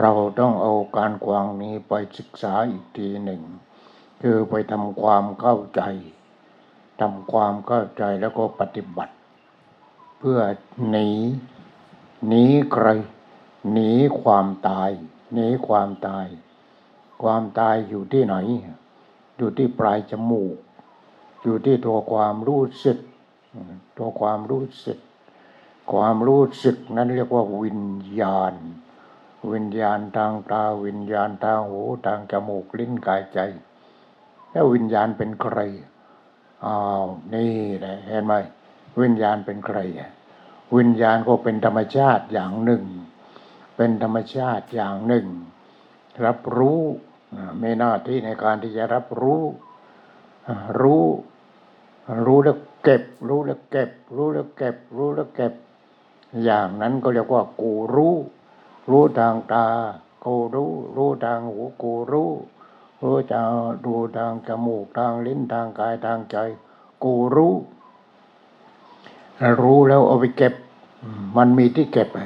เราต้องเอาการกวางนี้ไปศึกษาอีกทีหนึ่ง คือไปทำความเข้าใจทำความเข้าใจแล้วก็ปฏิบัติ เพื่อหนีหนีใครหนีความตายหนีความตาย ความตายอยู่ที่ไหน อยู่ที่ปลายจมูก อยู่ที่ตัวความรู้สึก ตัวความรู้สึก ความรู้สึกนั้นเรียกว่าวิญญาณ วิญญาณทางตาวิญญาณทางหูทางจมูกลิ้นกายใจ แล้ววิญญาณเป็นใครอ้าวนี่แหละเห็นไหมวิญญาณเป็นใครวิญญาณก็เป็นธรรมชาติอย่างหนึ่ง เป็นธรรมชาติอย่างหนึ่ง รับรู้อ่ามีหน้าที่ในการที่จะรับรู้ รู้ รู้แล้วเก็บ รู้แล้วเก็บ รู้แล้วเก็บ รู้แล้วเก็บ อย่างนั้นก็เรียกว่ากูรู้ รู้ทางตากูรู้ รู้ทางหูกูรู้ รู้ทางดูทางจมูกทางลิ้นทางกายทางใจ กูรู้ รู้แล้วเอาไปเก็บ มันมีที่เก็บไง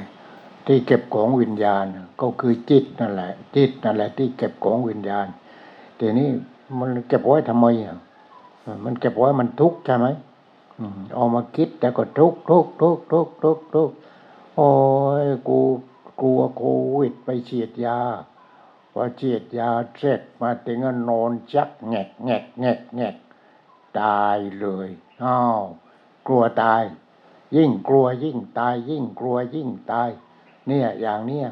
ที่เก็บของวิญญาณ ก็คือจิตนั่นแหละ จิตนั่นแหละ ที่เก็บของวิญญาณทีนี้มันเก็บไว้ทำไมอะมันเก็บไว้มันทุกข์ใช่ไหมอืมเอามาคิดแต่ก็ทุกข์ทุกข์ทุกข์ทุกข์ทุกข์ทุกข์โอ้ยกู กลัวโควิดไปฉีดยาพอฉีดยาเสร็จมาถึงก็นอนจักแงกแงกแงกแงกตายเลยอ้าวกลัวตาย ยิ่งกลัวยิ่งตาย ยิ่งกลัวยิ่งตาย เนี่ยอย่างเนี้ย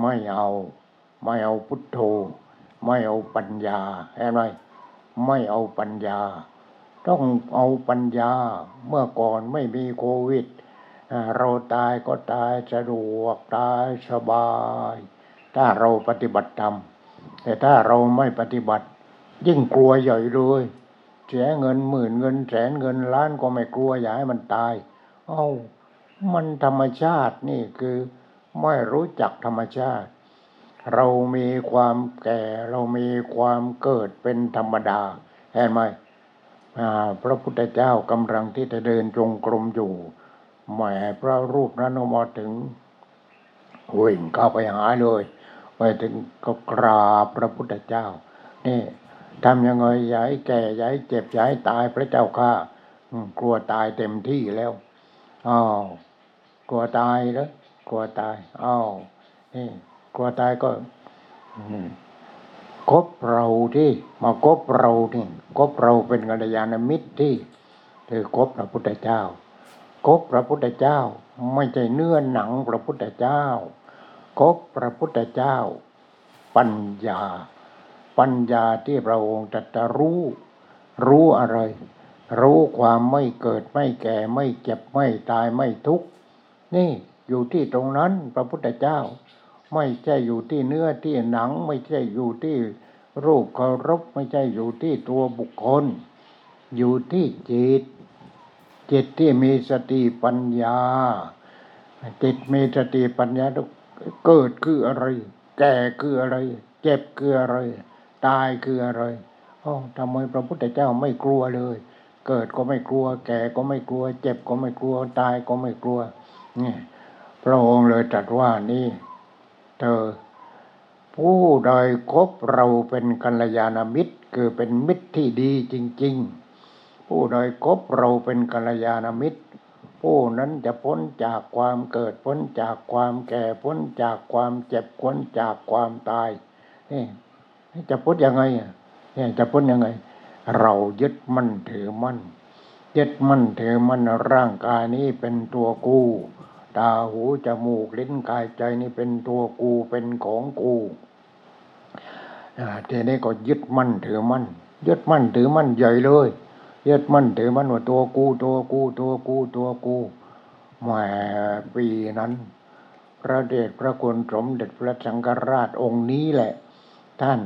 ไม่เอา ไม่เอาพุทโธ ไม่เอาปัญญาเห็นไหมไม่เอาปัญญา ต้องเอาปัญญา เมื่อก่อนไม่มีโควิด เราตายก็ตายสะดวกตายสบาย ถ้าเราปฏิบัติธรรมแต่ถ้าเราไม่ปฏิบัติ ยิ่งกลัวใหญ่เลยเสียเงินหมื่นเงินแสนเงินล้านก็ไม่กลัวอย่าให้มันตาย เอ้ามันธรรมชาตินี่คือไม่รู้จักธรรมชาติ เรามีความแก่เรามีความเกิดเป็นธรรมดาเห็นไหมพระพุทธเจ้ากำลังที่จะเดินจงกรมอยู่ แหมพระรูปนั้นมาถึงวิ่งเข้าไปหาเลย ไปถึงก็กราบพระพุทธเจ้า นี่ทำยังไงย่าให้แก่ย่าให้เจ็บย่าให้ตายพระเจ้าข้ากลัวตายเต็มที่แล้วอ้าวกลัวตายแล้วกลัวตายอ้าวนี่กลัวตายก็คบเราที่มาคบเราที่คบเราเป็นกัลยาณมิตรที่คือคบพระพุทธเจ้า คบพระพุทธเจ้า ไม่ใช่เนื้อหนังพระพุทธเจ้าคบพระพุทธเจ้า ปัญญา ปัญญาที่พระองค์ตรัสรู้ รู้อะไร รู้ความไม่เกิดไม่แก่ไม่เจ็บไม่ตายไม่ทุกข์นี่อยู่ที่ตรงนั้นพระพุทธเจ้า ไม่ใช่อยู่ที่เนื้อที่หนัง ไม่ใช่อยู่ที่รูปเคารพไม่ใช่อยู่ที่ตัวบุคคล อยู่ที่จิต จิตที่มีสติปัญญา จิตมีสติปัญญาเกิดคืออะไร แก่คืออะไร เจ็บคืออะไร ตายคืออะไรอ๋อทำไมพระพุทธเจ้าไม่กลัวเลย เกิดก็ไม่กลัว แก่ก็ไม่กลัว เจ็บก็ไม่กลัว ตายก็ไม่กลัวนี่พระองค์เลยตรัสว่านี่ เธอ ผู้ใดคบเราเป็นกัลยาณมิตร คือเป็นมิตรที่ดีจริง ๆ ผู้ใดคบเราเป็นกัลยาณมิตร ผู้นั้นจะพ้นจากความเกิดพ้นจากความแก่พ้นจากความเจ็บพ้นจากความตายนี่จะพ้นยังไงนี่จะพ้นยังไง เรายึดมั่นถือมั่นยึดมั่นถือมั่นร่างกายนี้เป็นตัวกูตาหูจมูกลิ้นกายใจนี่เป็นตัวกูเป็นของกูทีนี้ก็ยึดมั่นถือมั่นยึดมั่นถือมั่นใหญ่เลย ยึดมั่นถือมั่นว่าตัวกูตัวกูตัวกูตัวกูแหมปีนั้น พระเดชพระคุณสมเด็จพระสังฆราชองค์นี้แหละ ท่าน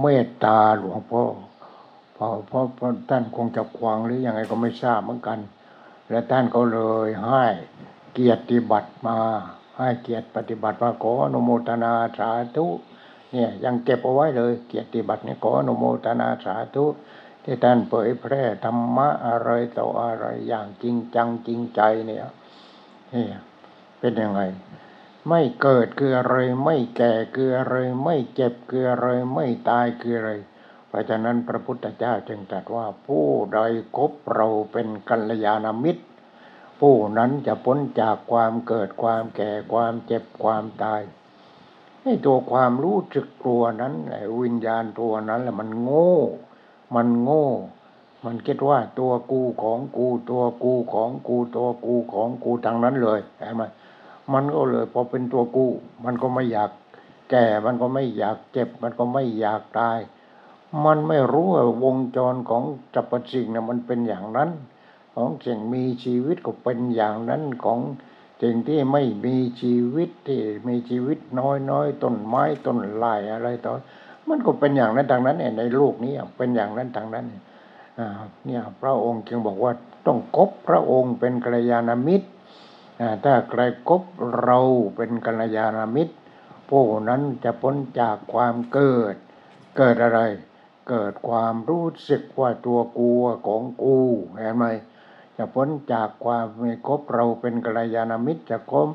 เมตตาหลวงพ่อเพราะเพราะท่านคงจะควางหรือยังไงก็ไม่ทราบเหมือนกัน และท่านก็เลยให้เกียรติบัตรมา ให้เกียรติปฏิบัติมาขออนุโมทนาสาธุเนี่ยยังเก็บเอาไว้เลย เกียรติบัตรนี่ขออนุโมทนาสาธุ ที่ท่านเผยแพร่ธรรมะอะไรต่ออะไรอย่างจริงจังจริงใจเนี่ยนี่เป็นยังไง ไม่เกิดคืออะไรไม่แก่คืออะไรไม่เจ็บคืออะไรไม่ตายคืออะไร เพราะฉะนั้นพระพุทธเจ้าจึงตรัสว่าผู้ใดคบเราเป็นกัลยาณมิตร ผู้นั้นจะพ้นจากความเกิดความแก่ความเจ็บความตายให้ตัวความรู้สึกตัวนั้นไอ้วิญญาณตัวนั้นแหละมันโง่ มันโง่ มันคิดว่าตัวกูของกูตัวกูของกูตัวกูของกูทางนั้นเลยเห็นไหมมันก็เลยพอเป็นตัวกู มันก็ไม่อยากแก่มันก็ไม่อยากเจ็บ มันก็ไม่อยากตาย มันไม่รู้ว่าวงจรของจัรพสิ่งนะมันเป็นอย่างนั้น ของสิ่งมีชีวิตก็เป็นอย่างนั้นของสิ่งที่ไม่มีชีวิตที่มีชีวิตน้อยน้อยต้นไม้ต้นลายอะไรต่อ มันก็เป็นอย่างนั้นทางนั้นเนี่ยในโลกนี้เป็นอย่างนั้นทางนั้นเนี่ยพระองค์จึงบอกว่าต้องคบพระองค์เป็นกัลยาณมิตรถ้าใครคบเราเป็นกัลยาณมิตรผู้นั้นจะพ้นจากความเกิด เกิดอะไร เกิดความรู้สึกว่าตัวกูของกูเห็นไหมจะพ้นจากความมีคบเราเป็นกัลยาณมิตรจะคบ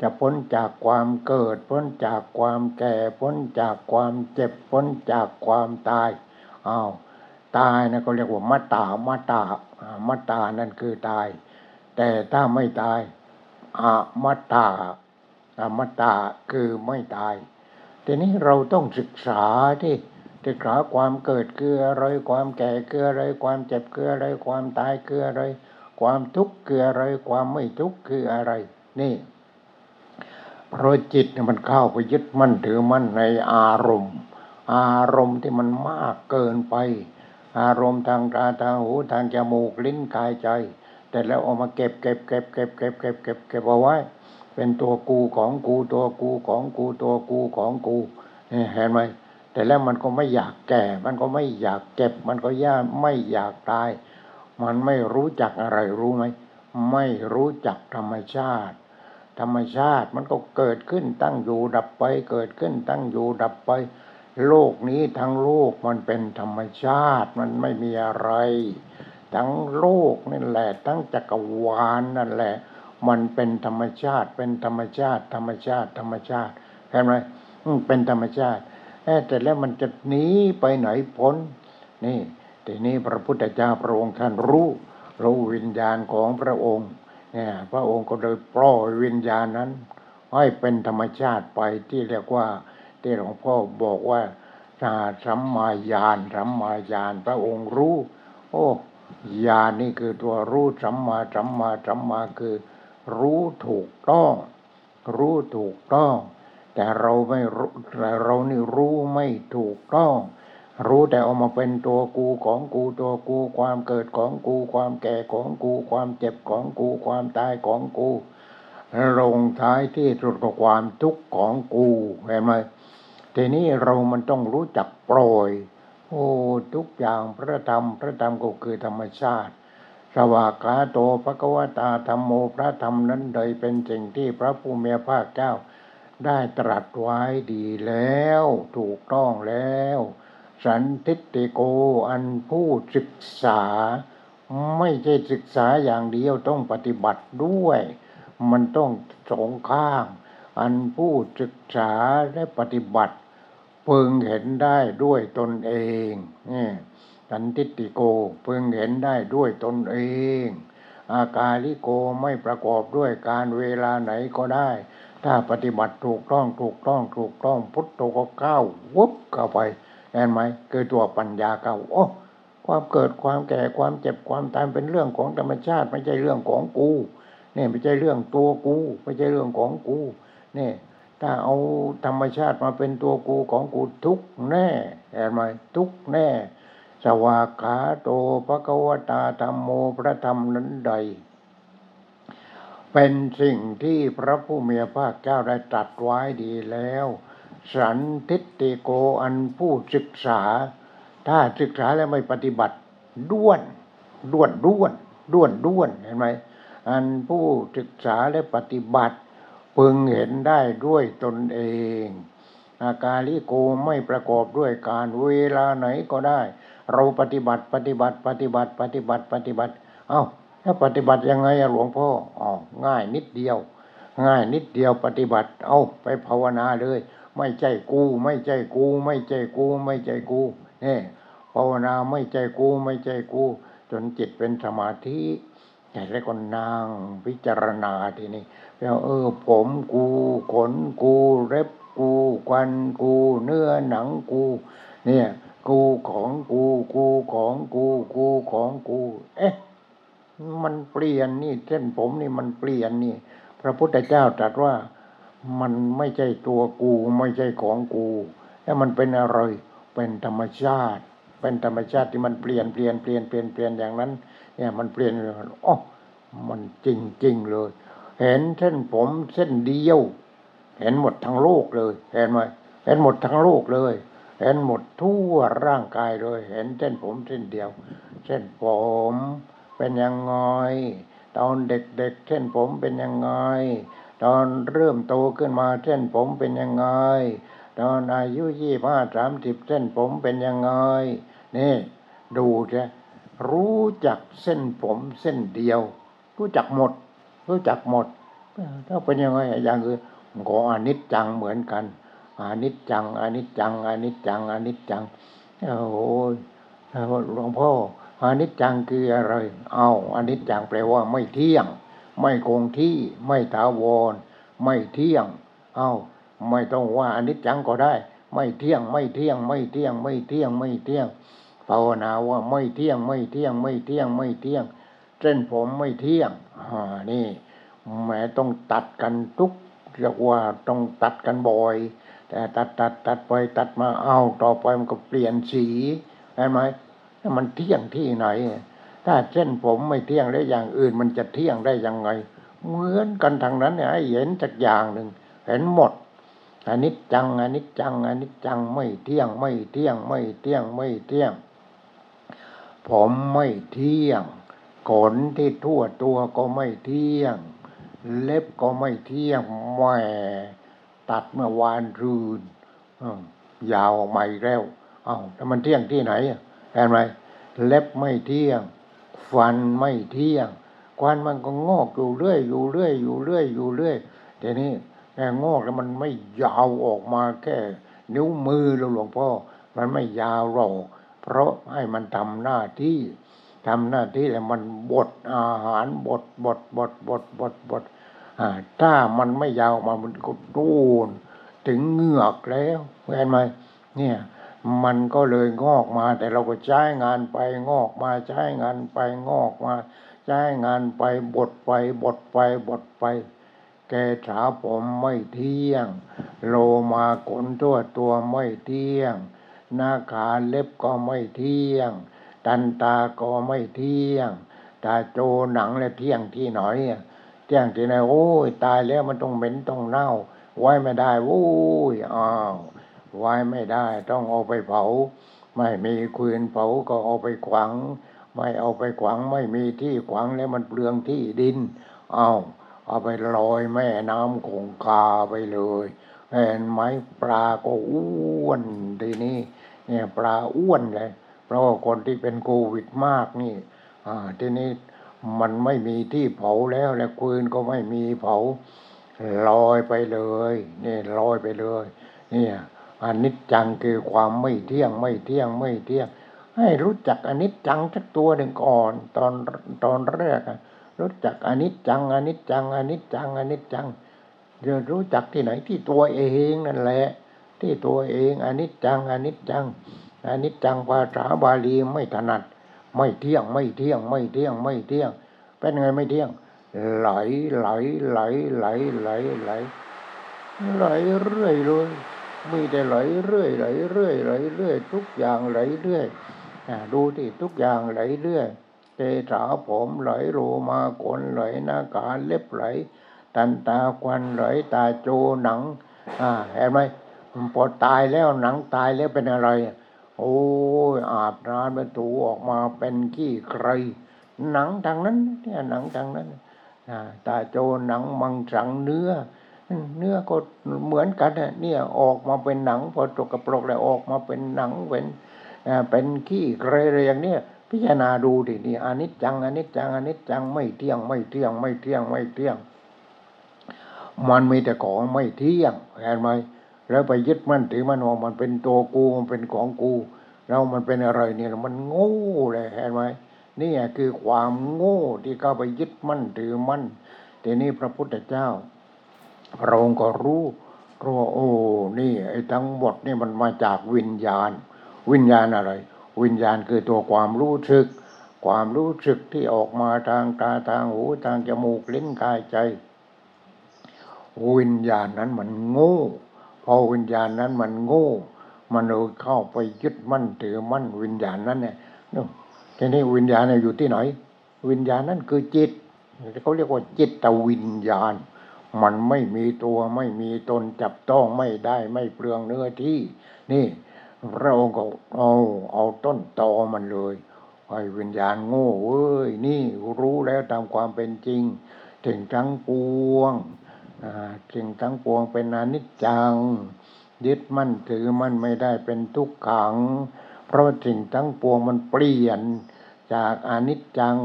จะพ้นจากความเกิด พ้นจากความแก่ พ้นจากความเจ็บ พ้นจากความตายอ้าวตายนะก็เรียกว่ามัตตามัตตามัตตานั่นคือตาย แต่ถ้าไม่ตายอามัตตาอมัตตาคือไม่ตาย ทีนี้เราต้องศึกษาที่ศึกษาความเกิดคืออะไรความแก่คืออะไรความเจ็บคืออะไรความตายคืออะไร ความทุกข์คืออะไร ความไม่ทุกข์คืออะไร นี่ เพราะจิตมันเข้าไปยึดมั่นถือมั่นในอารมณ์ อารมณ์ที่มันมากเกินไป อารมณ์ทางตาทางหูทางจมูกลิ้นกายใจ แต่แล้วเอามาเก็บเก็บเก็บเก็บเก็บเก็บเก็บเก็บเอาไว้ เป็นตัวกูของกูตัวกูของกูตัวกูของกูเห็นไหมแต่แล้วมันก็ไม่อยากแก่ มันก็ไม่อยากเก็บ มันก็ย่าไม่อยากตาย มันไม่รู้จักอะไรรู้ไหม ไม่รู้จักธรรมชาติ ธรรมชาติมันก็เกิดขึ้นตั้งอยู่ดับไป เกิดขึ้นตั้งอยู่ดับไป โลกนี้ทั้งโลกมันเป็นธรรมชาติมันไม่มีอะไร ทั้งโลกนั่นแหละ ทั้งจักรวาลนั่นแหละ มันเป็นธรรมชาติ เป็นธรรมชาติ ธรรมชาติ ธรรมชาติเห็นไหมเป็นธรรมชาติแต่แล้วมันจะหนีไปไหนพ้น นี่ทีนี้พระพุทธเจ้าพระองค์ท่านรู้รู้วิญญาณของพระองค์ พระองค์ก็เลยปล่อยวิญญาณนั้น ให้เป็นธรรมชาติไปที่เรียกว่าที่หลวงพ่อบอกว่าสัมมาญาณสัมมาญาณพระองค์รู้ โอ้ญาณนี่คือตัวรู้สัมมาสัมมาสัมมาคือ รู้ถูกต้อง รู้ถูกต้อง แต่เราไม่เรานี่รู้ไม่ถูกต้อง รู้แต่เอามาเป็นตัวกูของกูตัวกูความเกิดของกูความแก่ของกูความเจ็บของกูความตายของกูลงท้ายที่สุดก็ความทุกข์ของกูเห็นไหมทีนี้เรามันต้องรู้จักปล่อยโอ้ทุกอย่างพระธรรมพระธรรมก็คือธรรมชาติสวากาโตภควตาธรรมโมพระธรรมนั้นเลยเป็นสิ่งที่พระผู้มีพระเจ้า ได้ตรัสไว้ดีแล้ว ถูกต้องแล้ว สันทิฏฐิโกอันผู้ศึกษา ไม่ใช่ศึกษาอย่างเดียวต้องปฏิบัติด้วย มันต้องสองข้าง อันผู้ศึกษาและปฏิบัติเพึงเห็นได้ด้วยตนเองนี่สันทิฏฐิโกพึงเห็นได้ด้วยตนเอง อากาลิโกไม่ประกอบด้วยการเวลาไหนก็ได้ ถ้าปฏิบัติถูกต้องถูกต้องถูกต้องพุทโธก็ก้าววุบเข้าไป เห็นไหมคือตัวปัญญาเข้าโอ้ความเกิดความแก่ความเจ็บความตายเป็นเรื่องของธรรมชาติ ไม่ใช่เรื่องของกูเนี่ยไม่ใช่เรื่องตัวกู ไม่ใช่เรื่องของกูเนี่ยถ้าเอาธรรมชาติมาเป็นตัวกูของกูทุกแน่เห็นไหมทุกแน่ สวากขาโตภควตาธรรมโมพระธรรมนั้นใด เป็นสิ่งที่พระผู้มีพระเจ้าได้ตรัสไว้ดีแล้ว สันทิฏฐิโกอันผู้ศึกษา ถ้าศึกษาแล้วไม่ปฏิบัติด้วนด้วนด้วนด้วนด้วนเห็นไหมอันผู้ศึกษาและปฏิบัติ พึงเห็นได้ด้วยตนเอง อาการลิโกไม่ประกอบด้วยการเวลาไหนก็ได้ เราปฏิบัติปฏิบัติปฏิบัติปฏิบัติปฏิบัติ เอา้าแล้วปฏิบัติยังไงหลวงพ่ออ๋อง่ายนิดเดียว ง่ายนิดเดียวปฏิบัติ เอาไปภาวนาเลย ไม่ใช่กู ไม่ใช่กู ไม่ใช่กู ไม่ใช่กูเนี่ยภาวนาไม่ใช่กู ไม่ใช่กู จนจิตเป็นสมาธิแล้วก็นั่งพิจารณาทีนี้แล้วเออ ผมกูขนกูเล็บกูควันกูเนื้อหนังกู เนี่ย กูของกูกูของกูกูของกู เอ๊ะมันเปลี่ยนนี่เส้นผมนี่มันเปลี่ยนนี่ พระพุทธเจ้าตรัสว่า มันไม่ใช่ตัวกูไม่ใช่ของกูแล้วมันเป็นอะไรเป็นธรรมชาติ เป็นธรรมชาติที่มันเปลี่ยนเปลี่ยนเปลี่ยนเปลี่ยนเปลี่ยนอย่างนั้นเนี่ยมันเปลี่ยนอ๋อมันจริงจริงเลย เห็นเส้นผมเส้นเดียว เห็นหมดทั้งโลกเลยเห็นไหมเห็นหมดทั้งโลกเลยเห็นหมดทั่วร่างกายเลย เห็นเส้นผมเส้นเดียว เส้นผมเป็นยังไงตอนเด็กๆเส้นผมเป็นยังไง ตอนเริ่มโตขึ้นมาเส้นผมเป็นยังไง ตอนอายุยี่ห้าสามสิบเส้นผมเป็นยังไง นี่ ดูจะรู้จักเส้นผมเส้นเดียว รู้จักหมด รู้จักหมดถ้าเป็นยังไงอย่างอื่นขออนิจจังเหมือนกันอนิจจังอนิจจังอนิจจังอนิจจังโอ้โหหลวงพ่ออนิจจังคืออะไร เอาอนิจจังแปลว่าไม่เที่ยง ไม่คงที่ไม่ถาวร ไม่เที่ยง เอาไม่ต้องว่าอนิจจังก็ได้ ไม่เที่ยงไม่เที่ยง ไม่เที่ยง ไม่เที่ยงไม่เที่ยงภาวนาว่าไม่เที่ยงไม่เที่ยง ไม่เที่ยงไม่เที่ยงเส้นผมไม่เที่ยงอ่านี่แหมต้องตัดกันทุกเรียกว่าต้องตัดกันบ่อย แต่ตัดตัดตัดไปตัดมาเอาต่อไปมันก็เปลี่ยนสีใช่ไหมมันเที่ยงที่ไหน ถ้าเส้นผมไม่เที่ยงแล้วอย่างอื่นมันจะเที่ยงได้ยังไง เหมือนกันทางนั้นเนี่ยให้เห็นจากอย่างหนึ่งเห็นหมดอันิจจังอันิจจังอันิจจังไม่เที่ยงไม่เที่ยงไม่เที่ยงไม่เที่ยง ผมไม่เที่ยง ขนที่ทั่วตัวก็ไม่เที่ยง เล็บก็ไม่เที่ยงแหมตัดเมื่อวานรืนยาวออกมาอีกแล้ว เอา้าแล้วมันเที่ยงที่ไหนเห็นไหมเล็บไม่เที่ยง ฟันไม่เที่ยงควันมันก็งอกอยู่เรื่อยอยู่เรื่อยอยู่เรื่อยอยู่เรื่อยทีนี้แค่งอกแล้วมันไม่ยาวออกมาแค่นิ้วมือหลวงพ่อ มันไม่ยาวหรอกเพราะให้มันทำหน้าที่ทำหน้าที่แล้วมันบดอาหารบดบดบดบดบดบดถ้ามันไม่ยาวมามันก็ตูนถึงเหงือกแล้วเห็นไหมเนี่ย มันก็เลยงอกมา แต่เราก็ใช้งานไปงอกมาใช้งานไปงอกมา ใช้งานไปบดไปบดไปบดไป แกขาผมไม่เที่ยง โลมาขนตัวตัวไม่เที่ยง หน้าขาเล็บก็ไม่เที่ยง ตันตาก็ไม่เที่ยงตาโจหนังและเที่ยงที่หน่อยเที่ยงที่ไหนโอ้ยตายแล้วมันต้องเหม็นต้องเน่า ไว้ไม่ได้โอ้ยอ้าว ไว้ไม่ได้ ต้องเอาไปเผา ไม่มีควีนเผาก็เอาไปขวางไม่เอาไปขวางไม่มีที่ขวางแล้วมันเปลืองที่ดิน เอาเอาไปลอยแม่น้ำคงคาไปเลยเห็นไหมปลาก็อ้วนทีนี้เนี่ยปลาอ้วนเลย เพราะคนที่เป็นโควิดมากนี่อ่าทีนี้มันไม่มีที่เผาแล้วและควีนก็ไม่มีเผาลอยไปเลยนี่ลอยไปเลย เนี่ย อนิจจังคือความไม่เที่ยงไม่เที่ยงไม่เที่ยง ให้รู้จักอนิจจังสักตัวหนึ่งก่อน ตอนตอนแรกอะรู้จักอนิจจังอนิจจังอนิจจังอนิจจังจะรู้จักที่ไหนที่ตัวเองนั่นแหละ ที่ตัวเองอนิจจังอนิจจังอนิจจังภาษาบาลีไม่ถนัด ไม่เที่ยงไม่เที่ยงไม่เที่ยงไม่เที่ยง เป็นไงไม่เที่ยงไหลไหลไหลไหลไหลไหลไหลเรื่อยเลย มีแต่ไหลเรื่อยไหลเรื่อยไหลเรื่อยทุกอย่างไหลเรื่อยดูที่ทุกอย่างไหลเรื่อยเตสาผมไหลโรมาขนไหลหน้ากาเล็บไหล ตันตาควันไหลตาโจหนังอ่าเห็นไหมพอตายแล้วหนังตายแล้วเป็นอะไร โอ้ยอาบน้ำเป็นถูออกมาเป็นขี้ใคร หนังทางนั้นเนี่ยหนังทางนั้นตาโจหนังมังสังเนื้อ เนื้อก็เหมือนกันน่ะเนี่ยออกมาเป็นหนัง พอตกกระปรกแล้วออกมาเป็นหนังเป็นเป็นขี้เกรอะไรอย่างเนี้ยพิจารณาดูดินี่อนิจจังอนิจจังอนิจจังไม่เที่ยงไม่เที่ยงไม่เที่ยงไม่เที่ยง มันมีแต่ของไม่เที่ยงเห็นไหมแล้วไปยึดมั่นถือมันว่ามันเป็นตัวกูมันเป็นของกู แล้วมันเป็นอะไรเนี่ยมันโง่เลยเห็นไหมนี่คือความโง่ที่เข้าไปยึดมั่นถือมั่นทีนี้พระพุทธเจ้า พระองค์ก็รู้รู้ว่าโอ้นี่ไอ้ทั้งหมดนี่มันมาจากวิญญาณ วิญญาณอะไร วิญญาณคือตัวความรู้สึก ความรู้สึกที่ออกมาทางตาทางหูทางจมูกลิ้นกายใจ วิญญาณนั้นมันโง่พอวิญญาณนั้นมันโง่ มันเลยเข้าไปยึดมั่นถือมั่นวิญญาณนั้นเนี่ยทีนี้วิญญาณเนี่ยอยู่ที่ไหน วิญญาณนั้นคือจิตเขาเรียกว่าจิตวิญญาณ มันไม่มีตัวไม่มีตนจับต้องไม่ได้ไม่เปลืองเนื้อที่ นี่พระองค์ก็เอาเอาต้นตอมันเลยไอ้วิญญาณโง่เว้ยนี่รู้แล้วตามความเป็นจริงถึงทั้งปวงอ่าถึงทั้งปวงเป็นอนิจจัง ยึดมั่นถือมั่นไม่ได้เป็นทุกขัง เพราะสิ่งทั้งปวงมันเปลี่ยนจากอนิจจัง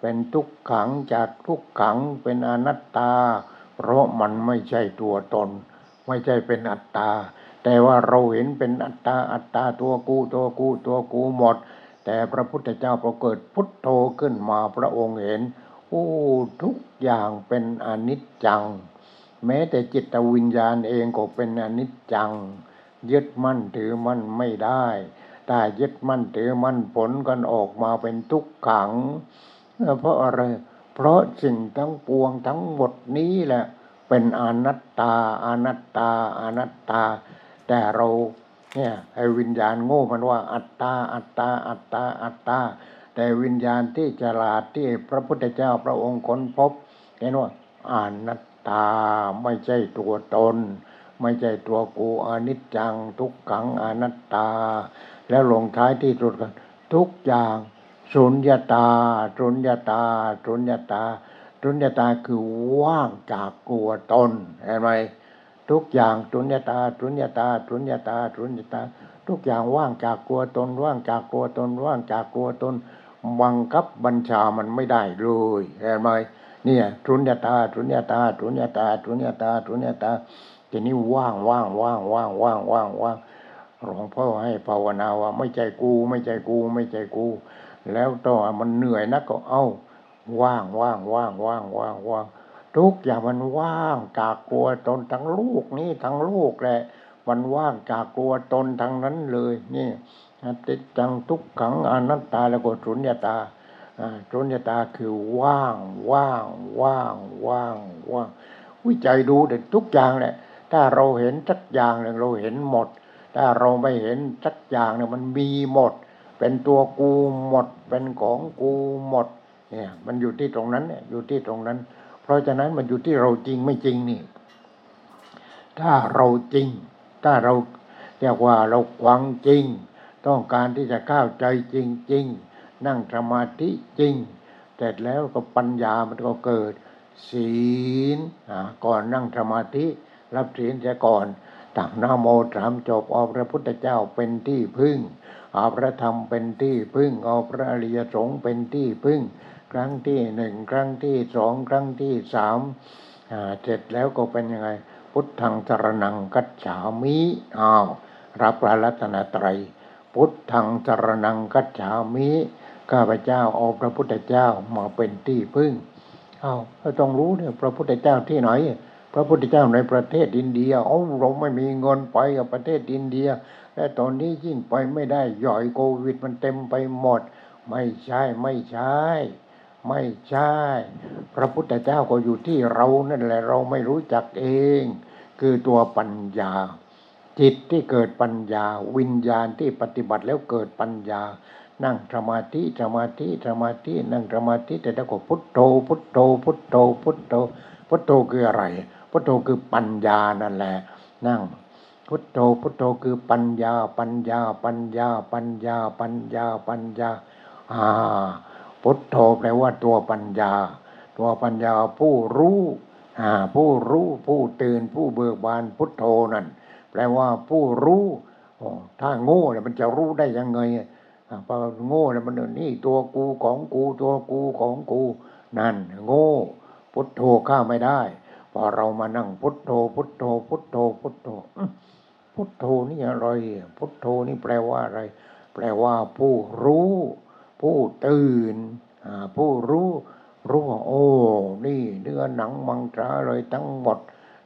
เป็นทุกขังจากทุกขังเป็นอนัตตา เพราะมันไม่ใช่ตัวตน ไม่ใช่เป็นอัตตา แต่ว่าเราเห็นเป็นอัตตาอัตตาตัวกูตัวกูตัวกูหมด แต่พระพุทธเจ้าพอเกิดพุทโธขึ้นมาพระองค์เห็นโอ้ทุกอย่างเป็นอนิจจัง แม้แต่จิตวิญญาณเองก็เป็นอนิจจัง ยึดมั่นถือมั่นไม่ได้ถ้ายึดมั่นถือมั่นผลกันออกมาเป็นทุกขัง เพราะอะไร เพราะสิ่งทั้งปวงทั้งหมดนี้แหละเป็นอนัตตาอนัตตาอนัตตา แต่เราเนี่ยให้วิญญาณโง่มันว่าอัตตาอัตตาอัตตาอัตตา แต่วิญญาณที่ฉลาดที่พระพุทธเจ้าพระองค์ค้นพบเห็นว่าอนัตตาไม่ใช่ตัวตน ไม่ใช่ตัวกูอนิจจังทุกขังอนัตตา แล้วลงท้ายที่สุดกันทุกอย่าง สุญญตาสุญญตาสุญญตาสุญญตาคือว่างจากตัวตนเห็นไหมทุกอย่างสุญญตาสุญญตาสุญญตาสุญญตา ทุกอย่างว่างจากตัวตน ว่างจากตัวตน ว่างจากตัวตนบังคับบัญชามันไม่ได้เลยเห็นไหมเนี่ยสุญญตาสุญญตาสุญญตาสุญญตาสุญญตาทีนี้ว่างว่างว่างว่างว่างว่างว่างหลวงพ่อให้ภาวนาว่า ไม่ใจกู ไม่ใจกู ไม่ใจกู แล้วต่อมันเหนื่อยนักก็เอาว่างว่างว่างว่างว่างว่างทุกอย่างมันว่างจากตัวตนทั้งลูกนี่ทั้งลูกแหละ มันว่างจากตัวตนทั้งนั้นเลยนี่ติดจังทุกขังอนัตตาแล้วก็สุญญตาอ่าสุญญตาคือว่างว่างว่างว่างว่างวิจัยดูแต่ทุกอย่างแหละ ถ้าเราเห็นสักอย่างหนึ่งเราเห็นหมด ถ้าเราไม่เห็นสักอย่างเนี่ยมันมีหมด เป็นตัวกูหมด เป็นของกูหมด เนี่ย มันอยู่ที่ตรงนั้นเนี่ยอยู่ที่ตรงนั้น เพราะฉะนั้นมันอยู่ที่เราจริงไม่จริงนี่ ถ้าเราจริง ถ้าเราทีรียกว่าเราหวังจริง ต้องการที่จะเข้าใจจริงๆนั่งสมาธิจริงเสร็จแล้วก็ปัญญามันก็เกิด ศีลอ่าก่อนนั่งสมาธิ รับศีลเสียก่อนตั้งนะโมสามจบอพระพุทธเจ้าเป็นที่พึ่ง เอาพระธรรมเป็นที่พึ่ง เอาพระอริยสงฆ์เป็นที่พึ่ง ครั้งที่หนึ่งครั้งที่สองครั้งที่สามเสร็จแล้วก็เป็นยังไง พุทธังสรนังกัจฉามิอ้าวรับพระรัตนตรัย พุทธังสรนังกัจฉามิข้าพเจ้าเอาพระพุทธเจ้ามาเป็นที่พึ่งเอาเราต้องรู้เนี่ยพระพุทธเจ้าที่ไหน พระพุทธเจ้าในประเทศอินเดียเอาเราไม่มีเงินไปกับประเทศอินเดีย และตอนนี้ยิ่งไปไม่ได้ย่อยโควิดมันเต็มไปหมด ไม่ใช่ไม่ใช่ ไม่ใช่ พระพุทธเจ้าก็อยู่ที่เรานั่นแหละเราไม่รู้จักเอง คือตัวปัญญา จิตที่เกิดปัญญา วิญญาณที่ปฏิบัติแล้วเกิดปัญญา นั่งสมาธิสมาธิสมาธินั่งสมาธิแต่แล้วก็พุทโธพุทโธพุทโธพุทโธพุทโธคืออะไรพุทโธคือปัญญานั่นแหละ นั่ง พุทโธพุทโธคือปัญญา ปัญญา ปัญญา ปัญญา ปัญญา ปัญญาอ่าพุทโธแปลว่าตัวปัญญา ตัวปัญญาผู้รู้อ่าผู้รู้ผู้ตื่นผู้เบิกบานพุทโธนั่นแปลว่าผู้รู้ถ้าโง่เนี่ยมันจะรู้ได้ยังไงอ่าพอโง่เนี่ยมันนี่ตัวกูของกูตัวกูของกู นั่น โง่ พุทโธข้าไม่ได้ พอเรามานั่งพุทโธพุทโธพุทโธพุทโธ พุทโธนี่อะไร พุทโธนี่แปลว่าอะไร แปลว่าผู้รู้ ผู้ตื่นผู้รู้รู้ว่าโอ้ นี่เนื้อหนังมังตราเลยทั้งหมด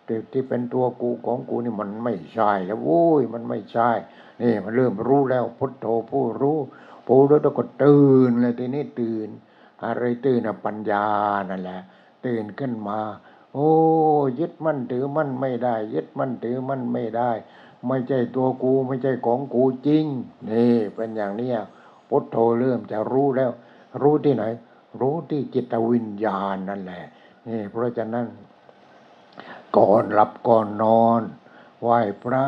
ที่ที่เป็นตัวกูของกูนี่มันไม่ใช่แล้วโว้ยมันไม่ใช่ นี่มันเริ่มรู้แล้วพุทโธผู้รู้ผู้รู้แล้วก็ตื่นเลยทีนี้ตื่น อะไรตื่นอะปัญญานั่นแหละ ตื่นขึ้นมา โอ้ยึดมั่นถือมั่นไม่ได้ ยึดมั่นถือมั่นไม่ได้ ไม่ใช่ตัวกูไม่ใช่ของกูจริง นี่เป็นอย่างนี้พุทโธเริ่มจะรู้แล้ว รู้ที่ไหน รู้ที่จิตวิญญาณนั่นแหละ นี่ เพราะฉะนั้น ก่อนหลับก่อนนอน ไหว้พระ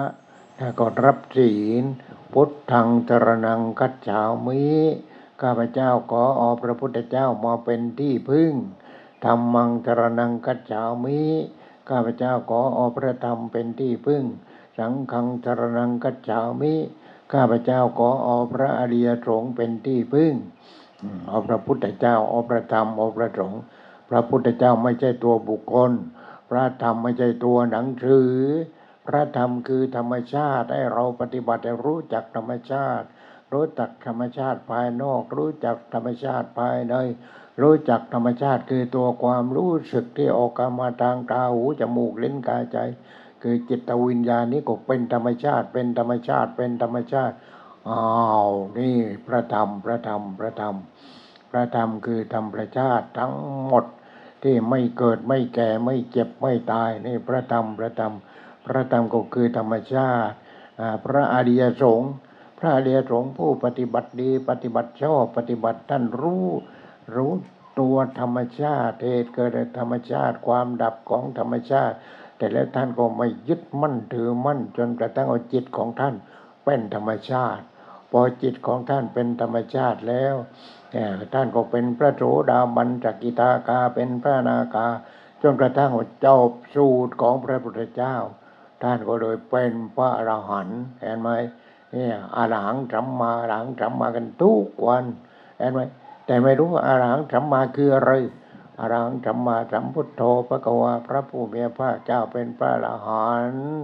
แล้วก็รับศีลพุทธังจรนังคัจฉามิข้าพเจ้าขออพระพุทธเจ้ามาเป็นที่พึ่งธรรมังจรนังคัจฉามิข้าพเจ้าขออพระธรรมเป็นที่พึ่ง สังฆังจรนังคัจฉามิข้าพเจ้าขอเอาพระอริยสงฆ์เป็นที่พึ่งอืมเอาพระพุทธเจ้าเอาพระธรรมเอาพระสงฆ์พระพุทธเจ้าไม่ใช่ตัวบุคคล พระธรรมไม่ใช่ตัวหนังสือ พระธรรมคือธรรมชาติให้เราปฏิบัติรู้จักธรรมชาติ รู้จักธรรมชาติภายนอก รู้จักธรรมชาติภายใน รู้จักธรรมชาติคือตัวความรู้สึกที่ออกมาทางตาหูจมูกลิ้นกายใจ คือจิตวิญญาณนี้ก็เป็นธรรมชาติ เป็นธรรมชาติ เป็นธรรมชาติอ้าวนี่พระธรรมพระธรรมพระธรรมพระธรรมคือธรรมประชาติทั้งหมด ที่ไม่เกิดไม่แก่ไม่เจ็บไม่ตายนี่พระธรรมพระธรรมพระธรรมก็คือธรรมชาติพระอริยสงฆ์พระอริยสงฆ์ผู้ปฏิบัติดีปฏิบัติชอบปฏิบัติท่านรู้รู้ตัวธรรมชาติเหตุเกิดธรรมชาติ ความดับของธรรมชาติ แต่แล้วท่านก็ไม่ยึดมั่นถือมั่น จนกระทั่งเอาจิตของท่านเป็นธรรมชาติ พอจิตของท่านเป็นธรรมชาติแล้วเนี่ยท่านก็เป็นพระโสดาบันจักกิตากาเป็นพระนาคาจนกระทั่งเจ้าสูตรของพระพุทธเจ้า ท่านก็เลยเป็นพระอรหันต์เห็นไหมเนี่ยอรหังสัมมาอรหังสัมมากันทุกวันเห็นไหมแต่ไม่รู้อรหังสัมมาคืออะไร อรังสัมมาสัมพุทโธพระกวาพระผู้มีพระเจ้าเป็นพระอรหันต์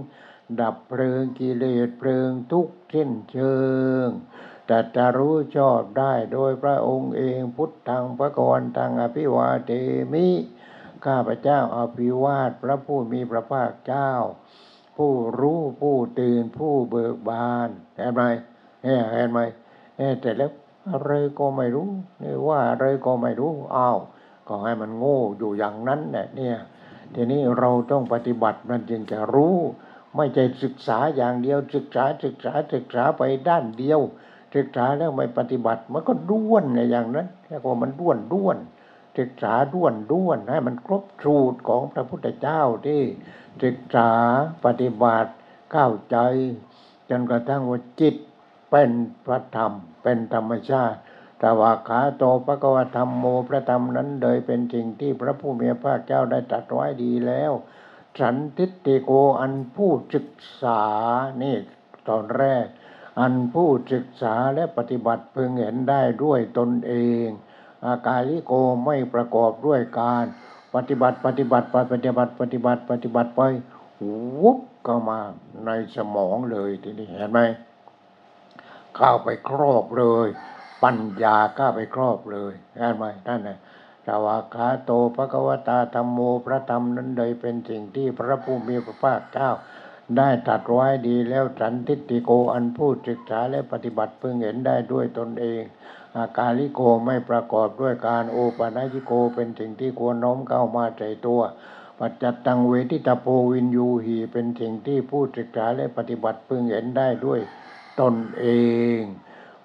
ดับเพลิงกิเลสเพลิงทุกข์สิ้นเชิงแต่จะรู้ชอบได้โดยพระองค์เองพุทธังพระกวนังอภิวาเทมิ ข้าพเจ้าอภิวาทพระผู้มีพระภาคเจ้า ผู้รู้ผู้ตื่นผู้เบิกบานเห็นไหมเนี่ยเห็นไหมเนี่ยแต่แล้วอะไรก็ไม่รู้นี่ว่าอะไรก็ไม่รู้อ้าว ก็ให้มันโง่อยู่อย่างนั้นแหละเนี่ย ทีนี้เราต้องปฏิบัติมันจึงจะรู้ ไม่ใช่ศึกษาอย่างเดียวศึกษาศึกษาศึกษาไปด้านเดียว ศึกษาแล้วไม่ปฏิบัติมันก็ด้วนในอย่างนั้นแค่ว่ามันด้วนด้วนศึกษาด้วนด้วนให้มันครบสูตรของพระพุทธเจ้าที่ศึกษาปฏิบัติเข้าใจ จนกระทั่งว่าจิตเป็นพระธรรมเป็นธรรมชาติ ตวาขาโตพระกวธรรมโมพระธรรมนั้นโดยเป็นสิ่งที่พระผู้มีพระเจ้าได้ตรัสไว้ดีแล้ว สันทิฏฐิโกอันผู้ศึกษานี่ตอนแรก อันผู้ศึกษาและปฏิบัติพึงเห็นได้ด้วยตนเอง อากาลิโกไม่ประกอบด้วยการ ปฏิบัติปฏิบัติไปปฏิบัติปฏิบัติปฏิบัติไปวุบก็มาในสมองเลยทีนี้เห็นไหมเข้าไปครอบเลย ปัญญาเข้าไปครอบเลยเห็นไหมนั่นน่ะสวากขาโตพระกวตาธรรมโมพระธรรมนั้นเลยเป็นสิ่งที่พระผู้มีพระภาคเจ้า ได้ตัดไว้ดีแล้วสันทิฏฐิโกอันผู้ศึกษาและปฏิบัติพึงเห็นได้ด้วยตนเองอาการลิโกไม่ประกอบด้วยการโอปาญิโกเป็นสิ่งที่ควรน้อมเข้ามาใจตัว ปัจจัตตังเวทิตาโพวินยูหีเป็นสิ่งที่ผู้ศึกษาและปฏิบัติพึงเห็นได้ด้วยตนเอง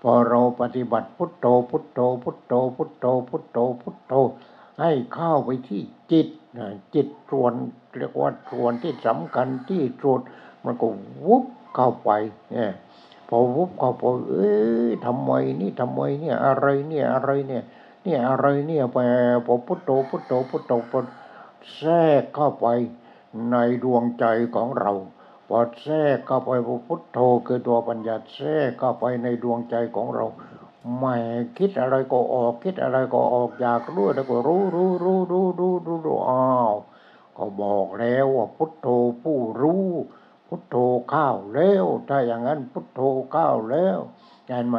พอเราปฏิบัติพุทโธพุทโธพุทโธพุทโธพุทโธพุทโธ ให้เข้าไปที่จิตนะจิตส่วนเรียกว่าส่วนที่สำคัญที่สุดมันก็วุบเข้าไปเนี่ยพอวุบเข้าไปเอ้ยทำไมนี่ทำไมเนี่ยอะไรเนี่ยอะไรเนี่ยเนี่ยอะไรเนี่ยไปพอพุทโธพุทโธพุทโธพุทแทรกเข้าไปในดวงใจของเรา พอแทรกเข้าไปพอพุทโธคือตัวปัญญาแทรกเข้าไปในดวงใจของเราไม่คิดอะไรก็ออก คิดอะไรก็ออกอยากรู้แล้วก็รู้รู้รู้รู้รู้รู้รู้อ้าวก็บอกแล้วว่าพุทโธผู้รู้ พุทโธข้าวแล้วถ้าอย่างนั้นพุทโธข้าวแล้วเห็นไหม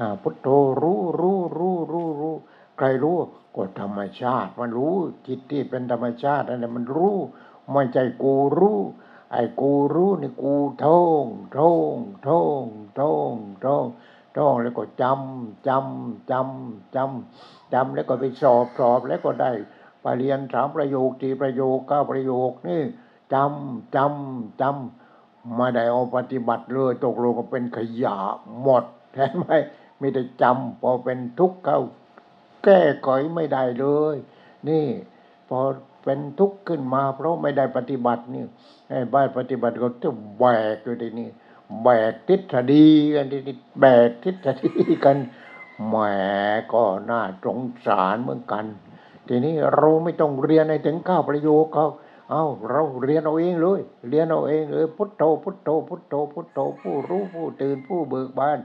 อ่าพุทโธรู้รู้รู้รู้รู้ใครรู้ก็ธรรมชาติ มันรู้จิตที่เป็นธรรมชาตินั่นแหละมันรู้ไม่ใช่กูรู้ ไอ้กูรู้นี่กูท่องท่องท่องท่องท่องท่องแล้วก็จำจำจำจำจำแล้วก็ไปสอบสอบแล้วก็ได้ไปเรียนสามประโยคสี่ประโยคเก้าประโยคนี่จำจำจำไม่ได้เอาปฏิบัติเลยตกลงก็เป็นขยะหมดแทนไหมมีแต่จำพอเป็นทุกข์เข้าแก้ไขไม่ได้เลย นี่ พอ เป็นทุกข์ขึ้นมา เพราะไม่ได้ปฏิบัตินี่ไอ้บ้านปฏิบัติก็จะแบกอยู่ทีนี่แบกทฤษฎีกันทีนี้แบกทฤษฎีกันแหมก็น่าสงสารเหมือนกัน ทีนี้เราไม่ต้องเรียนในถึงเก้าประโยคเขาเอาเราเรียนเอาเองเลย เรียนเอาเองเลยพุทโธพุทโธพุทโธพุทโธผู้รู้ผู้ตื่นผู้เบิกบาน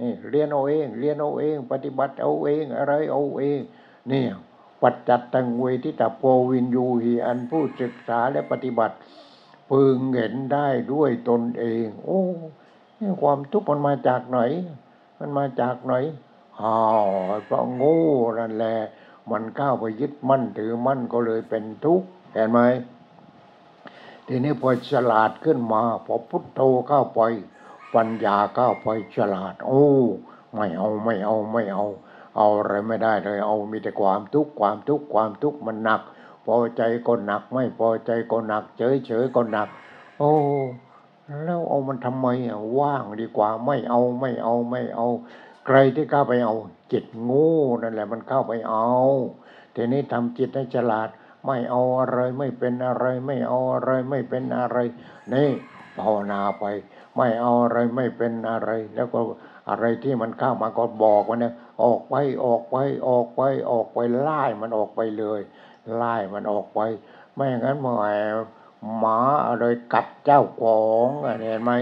นี่เรียนเอาเอง เรียนเอาเอง ปฏิบัติเอาเองอะไรเอาเองนี่ ปัจจัตตังเวทิตาโพวินยูหีอันผู้ศึกษาและปฏิบัติพึงเห็นได้ด้วยตนเอง โอ้ความทุกข์มันมาจากไหน มันมาจากไหนอ้าวเพราะโง่นั่นแหละมันก้าวไปยึดมั่นถือมั่นก็เลยเป็นทุกข์เห็นไหมทีนี้พอฉลาดขึ้นมา พอพุทโธเข้าไป ปัญญาเข้าไปฉลาด โอ้ ไม่เอาไม่เอาไม่เอา เอาอะไรไม่ได้เลย เอามีแต่ความทุกข์ความทุกข์ความทุกข์มันหนัก พอใจก็หนักไม่พอใจก็หนัก เฉยเฉยก็หนัก โอ้แล้วเอามันทำไมอะว่างดีกว่าไม่เอาไม่เอาไม่เอา ใครที่เข้าไปเอาจิตโงูนั่นแหละมันเข้าไปเอาทีนี้ทำจิตให้ฉลาด ไม่เอาอะไรไม่เป็นอะไร ไม่เอาอะไรไม่เป็นอะไร นี่ภาวนาไป ไม่เอาอะไรไม่เป็นอะไร แล้วก็อะไรที่มันเข้ามาก็บอกมันเนี่ย ออกไปออกไปออกไปออกไปไล่มันออกไปเลยไล่มันออกไป ไม่อย่างนั้นหมายหมาอะไรกัดเจ้าของอะเห็นไหม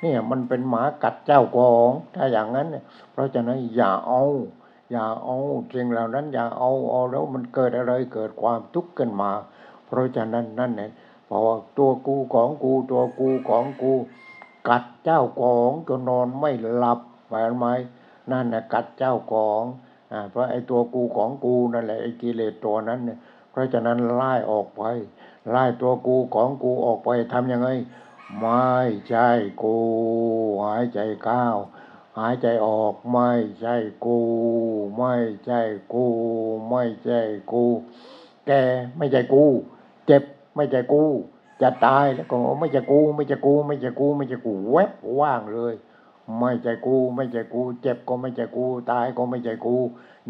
เนี่ยมันเป็นหมากัดเจ้าของถ้าอย่างนั้นเนี่ยเพราะฉะนั้นอย่าเอา อย่าเอาสิ่งเหล่านั้นอย่าเอาเอาแล้วมันเกิดอะไรเกิดความทุกข์ขึ้นมา เพราะฉะนั้นนั่นเนี่ยพราะว่าตัวกูของกูตัวกูของกู กัดเจ้าของจนนอนไม่หลับเห็นไหม นั่นนะกัดเจ้าของอ่าเพราะไอ้ตัวกูของกูนั่นแหละไอ้กิเลสตัวนั้นเนี่ยเพราะฉะนั้นไล่ออกไปไล่ตัวกูของกูออกไปทำยังไง ไม่ใช่กู หายใจเข้าหายใจออกไม่ใช่กู ไม่ใช่กู ไม่ใช่กู แกไม่ใช่กู เจ็บไม่ใช่กู จะตายแล้วก็ไม่ใช่กู ไม่ใช่กู ไม่ใช่กู ไม่ใช่กูแวบว่างเลย ไม่ใช่กู ไม่ใช่กู เจ็บก็ไม่ใช่กู ตายก็ไม่ใช่กู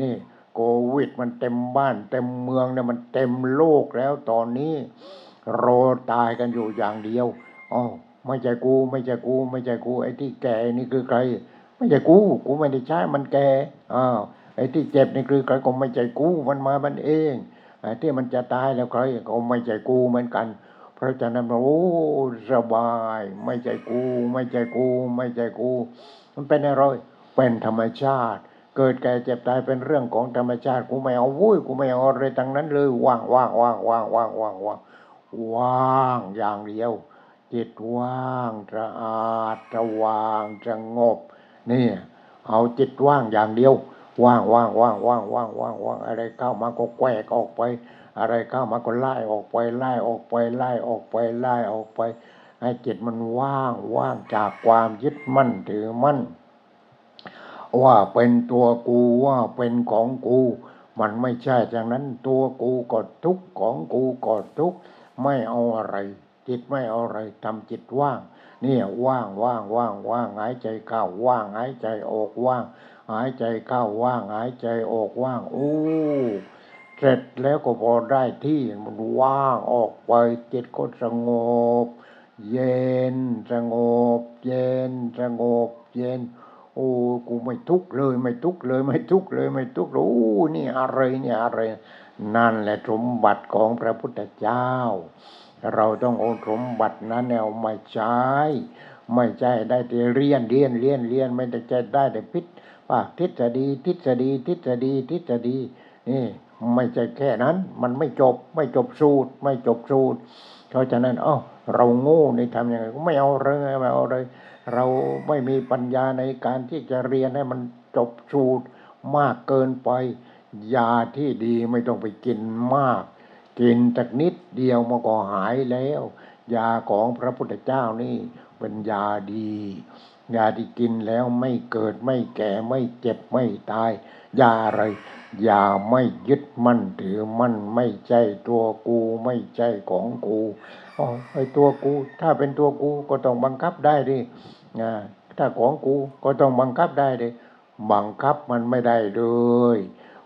นี่โควิดมันเต็มบ้าน เต็มเมืองเนี่ยมันเต็มโลกแล้วตอนนี้รอตายกันอยู่อย่างเดียวอ๋อไม่ใช่กู ไม่ใช่กู ไม่ใช่กู ไอ้ที่แก่นี่คือใคร ไม่ใช่กู กูไม่ได้ใช้มันแก่อ้าวไอ้ที่เจ็บนี่คือใครก็ไม่ใช่กู มันมามันเองไอ้ที่มันจะตายแล้วใครก็ไม่ใช่กูเหมือนกัน พระอาะฉะนั้นโอ้สบาย ไม่ใช่กู ไม่ใช่กู ไม่ใช่กู มันเป็นอะไรเป็นธรรมชาติ เกิดแก่เจ็บตายเป็นเรื่องของธรรมชาติกูไม่เอาวุ้ยกูไม่เอาอะไรทั้งนั้นเลยว่างว่างว่างว่างว่างว่างว่างว่างอย่างเดียว จิตว่างสะอาดสว่างสงบนี่เอาจิตว่างอย่างเดียว ว่างว่างว่างว่างว่างว่างว่างอะไรเข้ามาก็แกวกออกไป อะไรเข้ามาก็ไล่ออกไปไล่ออกไปไล่ออกไปไล่ออกไป ให้จิตมันว่างว่างจากความยึดมั่นถือมั่น ว่าเป็นตัวกูว่าเป็นของกู มันไม่ใช่จากนั้นตัวกูก็ทุกของกูก็ทุกไม่เอาอะไร จิตไม่เอาอะไรทำจิตว่าง เนี่ยว่างว่างว่างว่างหายใจเข้าว่างหายใจออกว่าง หายใจเข้าว่างหายใจออกว่างโอ้ เสร็จแล้วก็พอได้ที่มันว่างออกไปจิตก็สงบ เย็นสงบ เย็นสงบ เย็น โอ้กูไม่ทุกข์เลยไม่ทุกข์เลยไม่ทุกข์เลยไม่ทุกข์เลยโอ้นี่อะไรเนี่ยอะไร นั่นแหละสมบัติของพระพุทธเจ้า เราต้องเอาสมบัตินั้นเอามาใช้ไม่ใช่ได้แต่เรียนเรียนเรียนเรียนไม่ได้จได้แต่พิษว่าทฤษฎีทฤษฎีทฤษฎีทฤษฎี นี่ไม่ใช่แค่นั้น มันไม่จบไม่จบสูตร ไม่จบสูตร เพราะฉะนั้น เอ้าเราโง่ในทำยังไงก็ไม่เอาเลยไม่เอาเลย เราไม่มีปัญญาในการที่จะเรียนให้มันจบสูตรมากเกินไป ยาที่ดีไม่ต้องไปกินมาก กินจากนิดเดียวมันก็หายแล้ว ยาของพระพุทธเจ้านี่เป็นยาดี ยาที่กินแล้วไม่เกิดไม่แก่ไม่เจ็บไม่ตาย ยาอะไร อย่าไม่ยึดมั่นถือมั่นไม่ใช่ตัวกูไม่ใช่ของกูอ๋อไอตัวกู ถ้าเป็นตัวกูก็ต้องบังคับได้ดิถ้าของกูก็ต้องบังคับได้ดิบังคับมันไม่ได้เลย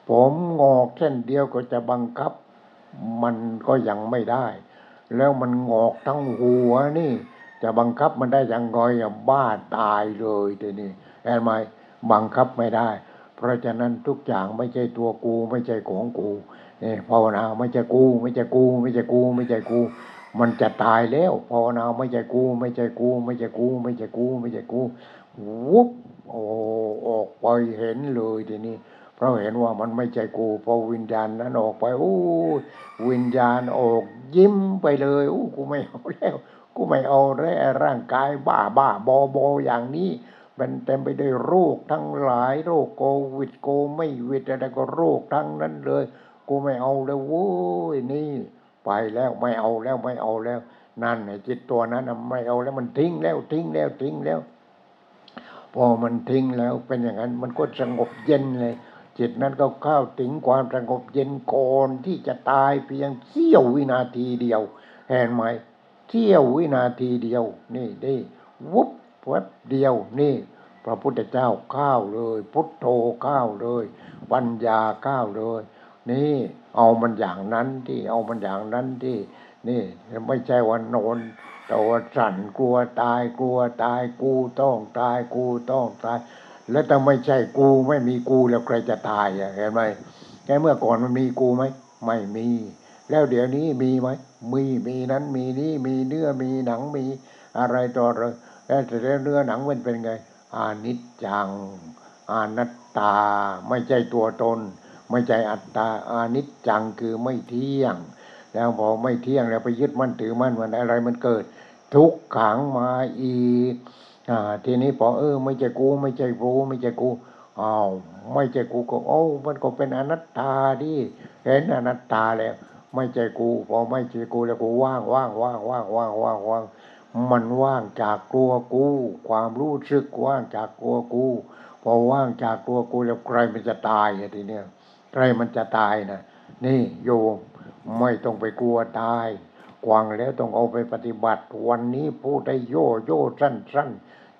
ผมงอกเส้นเดียวก็จะบังคับ มันก็ยังไม่ได้ แล้วมันงอกทั้งหัวนี่ จะบังคับมันได้ยังไงบ้าตายเลยทีนี้เห็นไหมบังคับไม่ได้ เพราะฉะนั้นทุกอย่างไม่ใช่ตัวกู ไม่ใช่ของกูนี่ภาวนาไม่ใช่กู ไม่ใช่กู ไม่ใช่กู ไม่ใช่กู มันจะตายแล้วภาวนาไม่ใช่กู ไม่ใช่กู ไม่ใช่กู ไม่ใช่กู ไม่ใช่กูวุบโอ้ออกไปเห็นเลยทีนี้เพราะเห็นว่ามันไม่ใช่กูพอวิญญาณนั้นออกไปโอ้วิญญาณออกยิ้มไปเลยโอ้กูไม่เอาแล้ว กูไม่เอาแล้วร่างกายบ้าบ้าบอบอย่างนี้ เป็นเต็มไปด้วยโรคทั้งหลายโรคโควิดโคไม่วิดอะไรก็โรคทั้งนั้นเลย กูไม่เอาแล้วโว้ยนี่ ไปแล้วไม่เอาแล้วไม่เอาแล้ว นั่นไอ้จิตตัวนั้นไม่เอาแล้วมันทิ้งแล้วทิ้งแล้วทิ้งแล้ว พอมันทิ้งแล้วเป็นอย่างนั้น มันก็สงบเย็นเลย จิตนั้นก็เข้าถึงความสงบเย็นก่อนที่จะตายเพียงเสี้ยววินาทีเดียวเห็นไหมเสี้ยววินาทีเดียว นี่นี่วุบ แวบเดียวนี่ พระพุทธเจ้าข้าวเลย พุทโธข้าวเลยปัญญาข้าวเลย นี่เอามันอย่างนั้นที่เอามันอย่างนั้นที่นี่ไม่ใช่วันโนนตัวสั่นกลัวตายกลัวตายกูต้องตายกูต้องตาย แล้วถ้าไม่ใช่กูไม่มีกูแล้วใครจะตายอะเห็นไหมแค่เมื่อก่อนมันมีกูไหมไม่มี แล้วเดี๋ยวนี้มีไหมมีมีนั้นมีนี้มีเนื้อมีหนังมีอะไรต่ออะไร แล้วแต่แล้วเนื้อหนังมันเป็นไงอานิจจังอานัตตา ไม่ใช่ตัวตน ไม่ใช่อัตตาอานิจจังคือไม่เที่ยง แล้วพอไม่เที่ยงแล้วไปยึดมั่นถือมั่นมันอะไรมันเกิด ทุกขังมาอีกอ่าทีนี้พอเออ ไม่ใช่กู ไม่ใช่กูไม่ใช่กูอ้าวไม่ใช่กูก็โอ้มันก็เป็นอนัตตาดิเห็นอนัตตาแล้ว ไม่ใช่กู พอไม่ใช่กูแล้วกูว่างว่างว่างว่างว่างว่างว่าง มันว่างจากตัวกู ความรู้สึกว่างจากตัวกูพอว่างจากตัวกูแล้วใครมันจะตายอะทีเนี้ยใครมันจะตายนะนี่โยมไม่ต้องไปกลัวตาย กวางแล้วต้องเอาไปปฏิบัติ วันนี้พูดได้โยโย่สั้นสั้น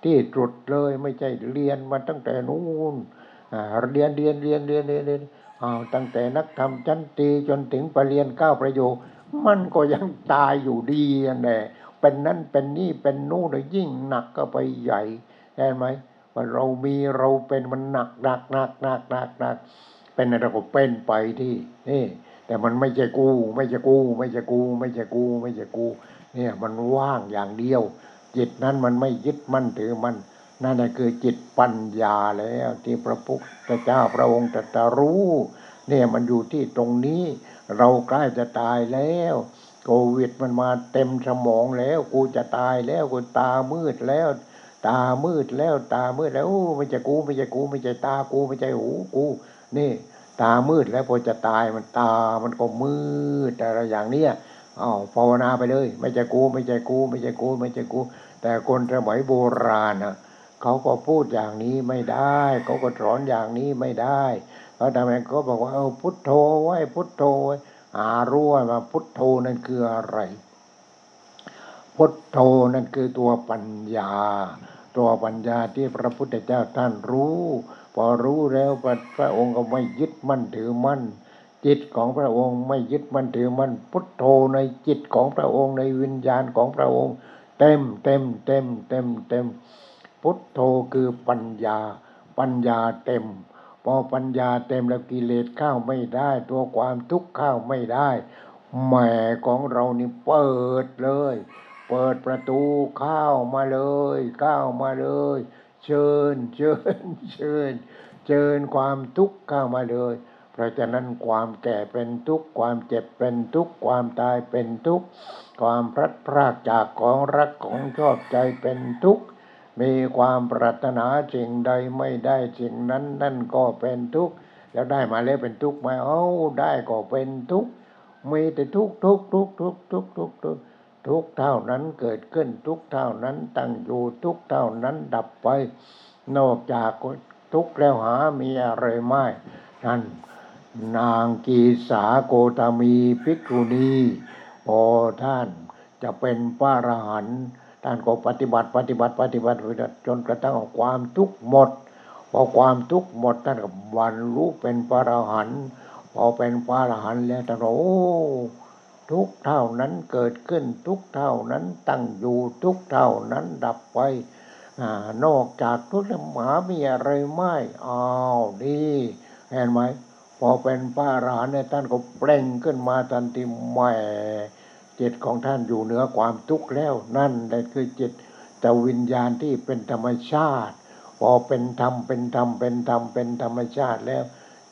ที่จุดเลยไม่ใช่เรียนมาตั้งแต่นู้นอ่าเรียนเรียนเรียนเรียนเรียนเรียนอ้าตั้งแต่นักธรรมชั้นตีจนถึงปรริญญาเก้าประโยคมันก็ยังตายอยู่ดีอันแหละ เป็นนั่นเป็นนี่เป็นนู่นเลยยิ่งหนักก็ไปใหญ่เห็นไหมว่าเรามีเราเป็นมันหนักหนักหนักหนักหนักหนักเป็นอะไรก็เป็นไปที่นี่แต่มันไม่ใช่กู ไม่ใช่กู ไม่ใช่กู ไม่ใช่กู ไม่ใช่กู เนี่ยมันว่างอย่างเดียว จิตนั้นมันไม่ยึดมั่นถือมันนั่นแหละคือจิตปัญญาแล้วที่พระพุทธเจ้าพระองค์ตรัสรู้ เนี่ยมันอยู่ที่ตรงนี้ เราใกล้จะตายแล้ว โควิดมันมาเต็มสมองแล้ว กูจะตายแล้วกูตามืดแล้ว ตามืดแล้ว ตามืดแล้วโอ้ไม่ใช่กูไม่ใช่กูไม่ใช่ตากูไม่ใช่หูกู นี่ ตามืดแล้วพอจะตายมันตามันก็มืดอะไรอย่างเนี้ยอ้าวภาวนาไปเลย ไม่ใช่กูไม่ใช่กูไม่ใช่กูไม่ใช่กู แต่คนสมัยโบราณนะเขาก็พูดอย่างนี้ไม่ได้เขาก็สอนอย่างนี้ไม่ได้เพราะทำไมเขาบอกว่าเอาพุทโธไว้พุทโธไว้ หารู้ว่าพุทโธนั่นคืออะไร พุทโธนั่นคือตัวปัญญา ตัวปัญญาที่พระพุทธเจ้าท่านรู้ พอรู้แล้วพระองค์ก็ไม่ยึดมั่นถือมั่น จิตของพระองค์ไม่ยึดมั่นถือมั่นพุทโธในจิตของพระองค์ในวิญญาณของพระองค์ เต็มเต็มเต็มเต็มเต็มพุทโธคือปัญญา ปัญญาเต็ม อปัญญาเต็มแล้วกิเลสเข้าไม่ได้ ตัวความทุกข์เข้าไม่ได้แหมของเรานี่เปิดเลย เปิดประตูเข้ามาเลยเข้ามาเลย เชิญเชิญเชิญเชิญความทุกข์เข้ามาเลย เพราะฉะนั้นความแก่เป็นทุกข์ความเจ็บเป็นทุกข์ความตายเป็นทุกข์ความพลัดพรากจากของรักของชอบใจเป็นทุกข์ มีความปรารถนาสิ่งใดไม่ได้สิ่งนั้น นั่นก็เป็นทุกข์แล้วได้มาแล้วเป็นทุกข์ไหมเอ้าได้ก็เป็นทุกข์มีแต่ทุกข์ทุกข์ทุกข์ทุกข์ทุกข์ทุกข์ทุกข์ทุกข์เท่านั้นเกิดขึ้นทุกข์เท่านั้นตั้งอยู่ทุกข์เท่านั้นดับไป นอกจากทุกข์แล้วหามีอะไรไม่นั่นนางกีสาโกตามีภิกขุณีพอท่านจะเป็นพระอรหันต์ ท่านก็ปฏิบัติปฏิบัติปฏิบัติจนกระทั่งความทุกข์หมดพอความทุกข์หมดท่านก็บรรลุเป็นพระอรหันต์พอเป็นพระอรหันต์แล้วท่านโอ้ทุกเท่านั้นเกิดขึ้นทุกเท่านั้นตั้งอยู่ทุกเท่านั้นดับไปอนอกจากทุกข์หมามีอะไรไม่อ้าวนี่เห็นไหมพอเป็นพระอรหันต์เนี่ยท่านก็เปล่งขึ้นมาทันทีแหม่ จิตของท่านอยู่เหนือความทุกข์แล้วนั่นแหละคือจิตแต่วิญญาณที่เป็นธรรมชาติ พอเป็นธรรมเป็นธรรมเป็นธรรมเป็นธรรมชาติแล้ว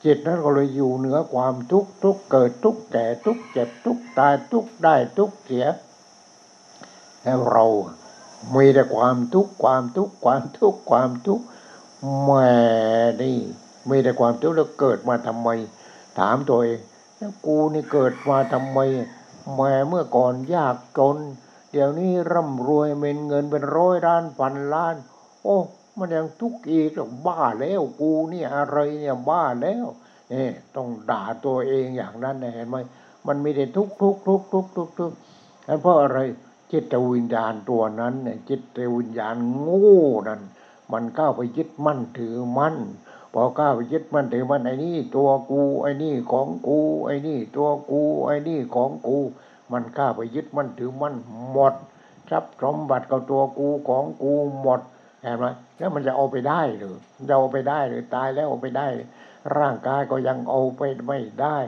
จิตนั้นก็เลยอยู่เหนือความทุกข์ทุกเกิดทุกแก่ทุกเจ็บทุกตายทุกได้ทุกเสีย แล้วเรามีแต่ความทุกข์ความทุกข์ความทุกข์ความทุกข์แม่นี่มีแต่ความทุกข์แล้วเกิดมาทำไม ถามตัวเองแล้วกูนี่เกิดมาทำไม แม่เมื่อก่อนยากจน เดี๋ยวนี้ร่ำรวยเป็นเงินเป็นร้อยล้านพันล้าน โอ้มันยังทุกข์อีกบ้าแล้วกูนี่อะไรเนี่ยบ้าแล้วนี่ต้องด่าตัวเองอย่างนั้นเห็นไหมมันมีแต่ทุกทุกทุกทุกทุกทุกนั่นเพราะอะไรจิตวิญญาณตัวนั้นเนี่ยจิตวิญญาณโง่นั่นมันเข้าไปยึดมั่นถือมั่น พอก้าวไปยึดมั่นถือมั่นไอ้นี่ตัวกูไอ้นี่ของกู ไอ้นี่ตัวกูไอ้นี่ของกู มันก้าวไปยึดมั่นถือมั่นหมดทรัพย์สมบัติกับตัวกูของกูหมดเห็นไหมแล้วมันจะเอาไปได้หรือจะเอาไปได้หรือตายแล้วเอาไปได้ ร่างกายก็ยังเอาไปไม่ได้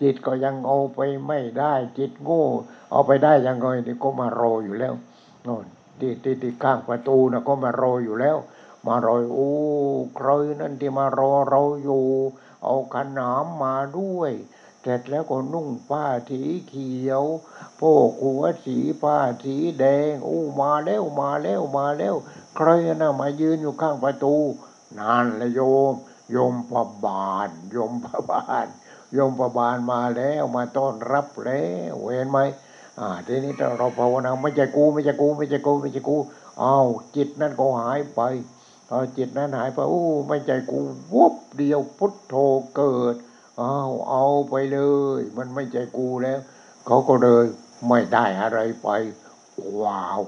จิตก็ยังเอาไปไม่ได้ จิตโง่ เอาไปได้ยังไงนี่ก็มารออยู่แล้วโน่นที่ที่ที่ข้างประตูนะก็มารออยู่แล้ว มารอยโอ้ใครนั่นที่มารอเราอยู่ เอาขนามมาด้วยเสร็จแล้วก็นุ่งผ้าสีเขียวโพกหัวสีผ้าสีแดงโอ้มาแล้วมาแล้วมาแล้วใครน่ะมายืนอยู่ข้างประตู นานละโยม โยมพบานโยมพบานโยมพบานมาแล้วมาต้อนรับแล้วเห็นไหมอ่าทีนี้เราภาวนาไม่ใช่กูไม่ใช่กูไม่ใช่กูไม่ใช่กูอ้าวจิตนั่นก็หายไป พอจิตนั้นหายไปโอ้ไม่ใจกูวุบเดียวพุทโธเกิดเอาเอาไปเลย มันไม่ใจกูแล้ว เขาก็เลยไม่ได้อะไรไปว้าว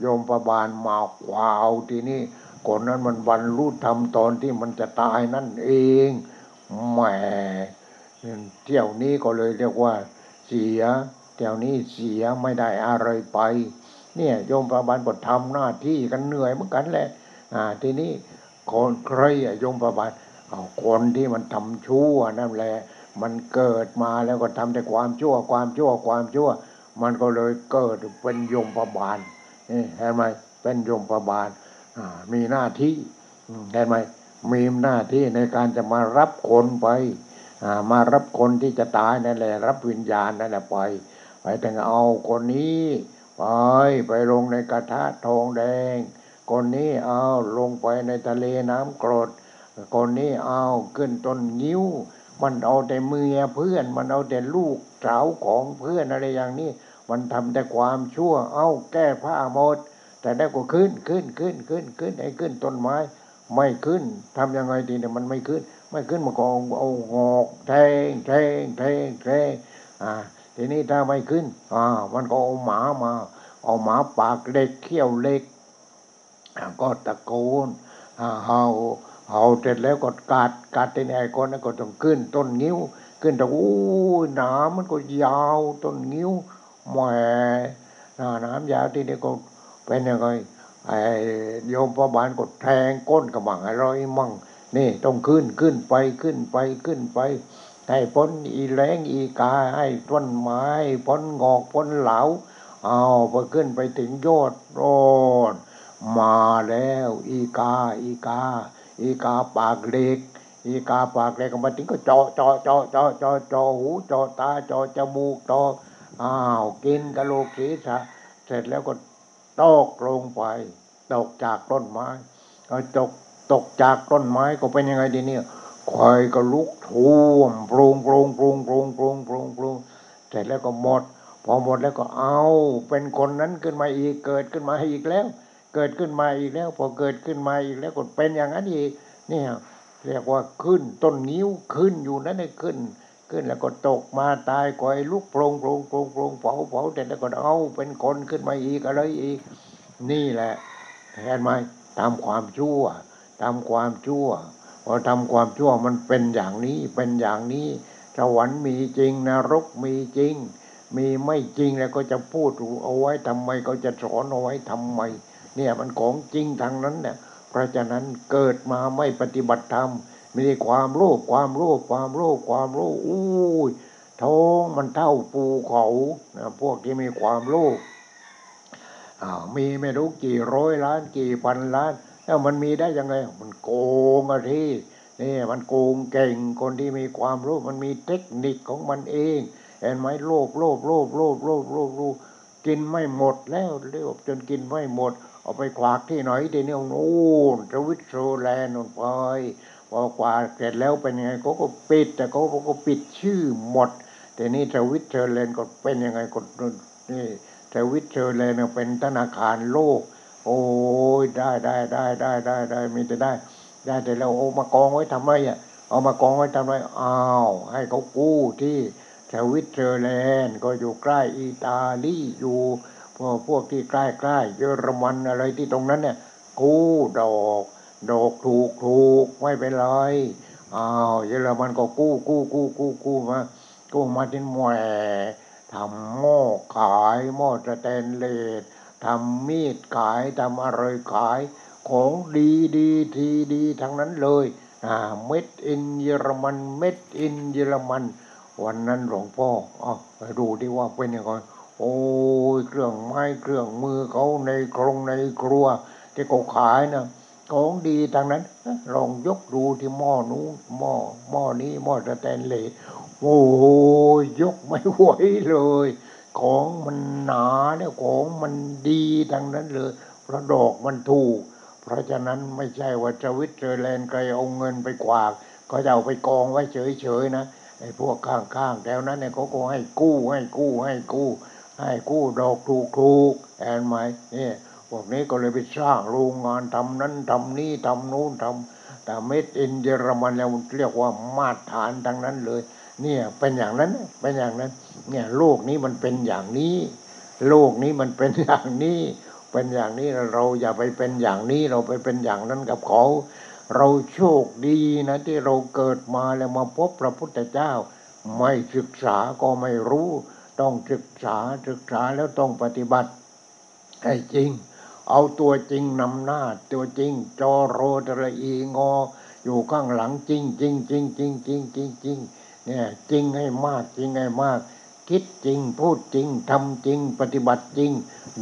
โยมประบาลมาว้าวทีนี้คนนั้นมันบรรลุธรรมตอนที่มันจะตายนั่นเองแหมเที่ยวนี้ก็เลยเรียกว่า เสียเที่ยวนี้เสียไม่ได้อะไรไป เนี่ยโยมประบาลก็ทำหน้าที่กันเหนื่อยเหมือนกันแหละ ทีนี้คนใครอะยมประบาลเอาคนที่มันทำชั่วนั่นแหละ มันเกิดมาแล้วก็ทำแต่ความชั่วความชั่วความชั่ว มันก็เลยเกิดเป็นยมประบาลเห็นไหมเป็นยมประบาลอ่ามีหน้าที่เห็นไหมมีหน้าที่ในการจะมารับคนไปอ่ามารับคนที่จะตายนั่นแหละ รับวิญญาณนั่นแหละไป ไปแต่งเอาคนนี้ ไปไปลงในกระทะทองแดง คนนี้เอาลงไปในทะเลน้ำกรด คนนี้เอาขึ้นต้นงิ้ว มันเอาแต่เมียเพื่อน มันเอาแต่ลูกสาวของเพื่อนอะไรอย่างนี้ มันทำแต่ความชั่ว เอาแก้ผ้าหมด แต่ได้ก็ขึ้นขึ้นขึ้นขึ้นขึ้นไอ้ขึ้นต้นไม้ ไม่ขึ้นทำยังไงดีเนี่ยมันไม่ขึ้น ไม่ขึ้นมันก็เอาเอาหอกแทงแทงแทงแทงอ่าทีนี้ถ้าไม่ขึ้นอ่ามันก็เอาหมามา เอาหมาปากเหล็กเขี้ยวเหล็ก ก็ตะโกนเห่าเห่าเสร็จแล้วก็กัดกัดที่ไอ้คนนั้นก็ต้องขึ้นต้นงิ้ว ขึ้นแต่อู้ยหนามมันก็ยาวต้นงิ้วแหมหน้ามยาวที่นี้ก็เป็นยังไงไอ้โยมประบาลก็แทงก้นกระบังอะไรมั่งนี่ต้องขึ้นขึ้นไปขึ้นไปขึ้นไป ให้พ้นอีแรงอีกาให้ต้นไม้พ้นงอกพ้นเหลาเอาพอขึ้นไปถึงยอดโรด มาแล้ว อีกา อีกา อีกาปากเล็ก อีกาปากเล็กก็มาถึงก็เจาะเจาะเจาะเจาะเจาะเจาะหูเจาะตาเจาะจมูกเจาะอ้าวกินกะโหลกศีรษะเสร็จแล้วก็ตกลงไปตกจากต้นไม้ก็ตกตกจากต้นไม้ก็เป็นยังไงดีเนี่ยควายก็ลุกท่วมโปรงโปรงโปรงโปรงโปรงโปรงปรงเสร็จแล้วก็หมด พอหมดแล้วก็เอา เป็นคนนั้นขึ้นมาอีกเกิดขึ้นมาอีกแล้ว เกิดขึ้นมาอีกแล้ว พอเกิดขึ้นมาอีกแล้วก็เป็นอย่างนั้นอีกเนี่ยเรียกว่าขึ้นต้นนิ้วขึ้นอยู่นั่นเลยขึ้น ขึ้นแล้วก็ตกมาตายก่อยลุกโปรงโปรงโปรงโปรงเผาเผาเสร็จแล้วก็เอาเป็นคนขึ้นมาอีกอะไรอีก นี่แหละเห็นไหมตามความชั่วตามความชั่วพอทำความชั่วมันเป็นอย่างนี้เป็นอย่างนี้สวรรค์มีจริงนรกมีจริง มีไม่จริงแล้วก็จะพูดเอาไว้ทำไมก็จะสอนเอาไว้ทำไม เนี่ยมันของจริงทางนั้นเนี่ยเพราะฉะนั้นเกิดมาไม่ปฏิบัติธรรมมีแต่ความโลภความโลภความโลภความโลภอู้ยท้องมันเท่าปูเขานะพวกที่มีความโลภมีไม่รู้กี่ร้อยล้านกี่พันล้านแล้วมันมีได้ยังไง มันโกงอะที่นี่มันโกงเก่งคนที่มีความรู้มันมีเทคนิคของมันเอง เห็นไหมโลภโลภโลภโลภโลภโลภโลภกินไม่หมดแล้วเรียกจนกินไม่หมด เอาไปฝากที่ไหนทีนี้โน่นสวิตเซอร์แลนด์นู่นไปพอฝากเสร็จแล้วเป็นยังไงเขาก็ปิด แต่เขาก็ปิดชื่อหมด แต่นี่สวิตเซอร์แลนด์ก็เป็นยังไงก็นี่สวิตเซอร์แลนด์เป็นธนาคารโลก โอ้ยได้ได้ได้ได้ได้ได้มีแต่ได้ได้แต่เราเอามากองไว้ทำไมอะเอามากองไว้ทำไมอ้าวให้เขากู้ที่สวิตเซอร์แลนด์ก็อยู่ใกล้อิตาลีอยู่ พวกพวกที่ใกล้ใกล้เยอรมันอะไรที่ตรงนั้นเนี่ยกู้ดอกดอกถูกถูกไม่เป็นไรอ้าวเยอรมันก็กู้กู้กู้กู้กู้มากู้มาที่แหวทำหม้อขายหม้อสแตนเลสทำมีดขายทำอะไรขาย ของดีดีทีดีทั้งนั้นเลยอ่า made in เยอรมัน made in เยอรมัน วันนั้นหลวงพ่ออ๋อดูดีว่าเป็นยังไง โอ้ยเครื่องไม้เครื่องมือเขาในกรงในครัว ที่เขาขายนะของดีทั้งนั้นลองยกดูที่หม้อนู้นหม้อหม้อนี้หม้อสแตนเลสโอ้ยยกไม่ไหวเลย ของมันหนาเนี่ยของมันดีทั้งนั้นเลยเพราะดอกมันถูก เพราะฉะนั้นไม่ใช่ว่าสวิตเซอร์แลนด์ใครเอาเงินไปกวากก็จะเอาไปกองไว้เฉยๆนะไอ้พวกข้างๆแถวนั้นเนี่ยเขาก็ให้กู้ให้กู้ให้กู้ ให้กู้ดอกถูกๆแอนไหมเนี่ยพวกนี้ก็เลยไปสร้างโรงงานทำนั้นทำนี้ทำนู้นทำแต่เม็ดอินเยอรมันแล้วเรียกว่ามาตรฐานทั้งนั้นเลย เนี่ยเป็นอย่างนั้นเป็นอย่างนั้น เนี่ยโลกนี้มันเป็นอย่างนี้ โลกนี้มันเป็นอย่างนี้ เป็นอย่างนี้เราอย่าไปเป็นอย่างนี้เราไปเป็นอย่างนั้นกับเขา เราโชคดีนะที่เราเกิดมาแล้วมาพบพระพุทธเจ้า ไม่ศึกษาก็ไม่รู้ ต้องศึกษาศึกษาแล้วต้องปฏิบัติให้จริง เอาตัวจริงนำหน้า ตัวจริง จอโรตระอีงอ อยู่ข้างหลังจริงจริงจริงจริงจริงจริงจริงเนี่ยจริงให้มากจริงให้มาก คิดจริงพูดจริงทำจริง ปฏิบัติจริง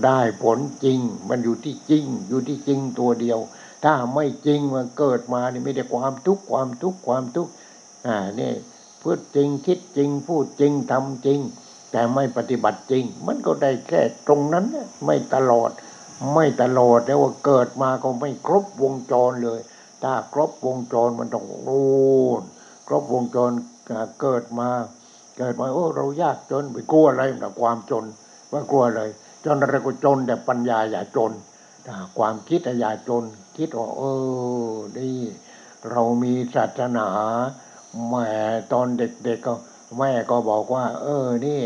ได้ผลจริง มันอยู่ที่จริง อยู่ที่จริงตัวเดียว ถ้าไม่จริงมันเกิดมานี่ไม่ได้ความทุกข์ความทุกข์ความทุกข์อ่านี่พูดจริงคิดจริงพูดจริงทำจริง แต่ไม่ปฏิบัติจริง มันก็ได้แค่ตรงนั้นไม่ตลอด ไม่ตลอดแล้วว่าเกิดมาก็ไม่ครบวงจรเลย ถ้าครบวงจรมันต้องโน่นครบวงจรเกิดมาเกิดมาโอ้เรายากจนไปกลัวอะไรกับความจนว่ากลัวอะไรจนอะไรก็จนแต่ปัญญาอย่าจนความคิดอย่าจน คิดว่าเออนี่เรามีศาสนาแหมตอนเด็กๆก็ แม่ก็บอกว่า เออนี่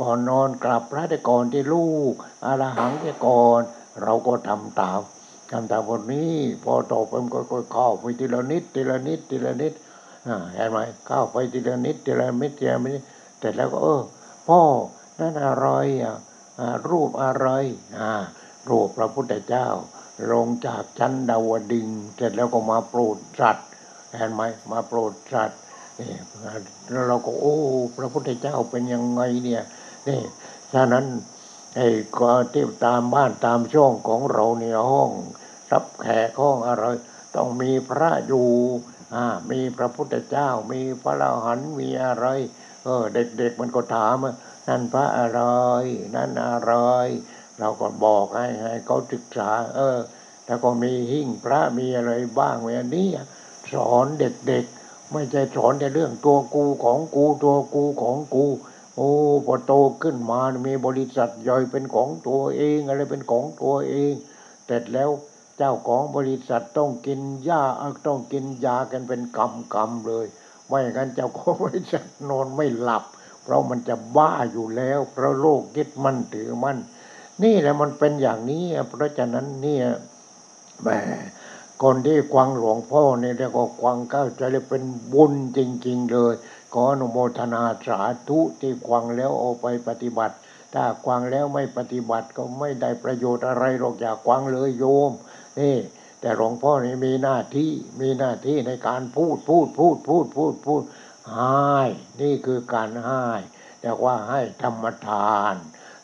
ก่อนนอนกลับพระแต่ก่อนที่ลูกอารหังแต่ก่อน เราก็ทำตามทำตามบทนี้ พอต่อไปมันก็ค่อยเข้าไปทีละนิดทีละนิดทีละนิดเห็นไหมเข้าไปทีละนิดทีละนิดทีละนิดเสร็จแล้วก็เออพ่อนั่นอะไรอะอ่ารูปอะไรอ่ารูปพระพุทธเจ้า ลงจากชั้นดาวดึงเสร็จแล้วก็มาโปรดสัตว์เห็นไหมมาโปรดสัตว์ แล้วเราก็โอ้ พระพุทธเจ้าเป็นยังไงเนี่ยนี่ฉะนั้นไอ้ก็ที่ตามบ้านตามช่องของเราเนี่ยห้องรับแขกห้องอะไร ต้องมีพระอยู่อ่ามีพระพุทธเจ้า มีพระอรหันต์มีอะไร เออ เด็กๆมันก็ถามว่านั่นพระอะไรนั่นอะไรเราก็บอกให้ให้เขาศึกษา เออ แล้วก็มีหิ้งพระมีอะไรบ้างอย่างนี้สอนเด็กๆ ไม่ใช่สอนแต่เรื่องตัวกูของกูตัวกูของกู โอ้พอโตขึ้นมามีบริษัทย่อยเป็นของตัวเองอะไรเป็นของตัวเองเสร็จแล้วเจ้าของบริษัทต้องกินยาต้องกินยากันเป็นกำกำๆเลย ไม่งั้นเจ้าของบริษัทนอนไม่หลับ เพราะมันจะบ้าอยู่แล้ว เพราะโลกยึดมั่นถือมั่นนี่แหละมันเป็นอย่างนี้เพราะฉะนั้นเนี่ยแหม คนที่ควังหลวงพ่อเนี่ยเรียกว่าควังเข้าใจเลยเป็นบุญจริง ๆ เลย ขออนุโมทนาสาธุที่ควังแล้วเอาไปปฏิบัติ ถ้าควังแล้วไม่ปฏิบัติก็ไม่ได้ประโยชน์อะไรหรอกอย่าควังเลยโยมนี่แต่หลวงพ่อนี่มีหน้าที่มีหน้าที่ในการพูดพูดพูดพูดพูดพูดให้นี่คือการให้แต่ว่าให้ธรรมทาน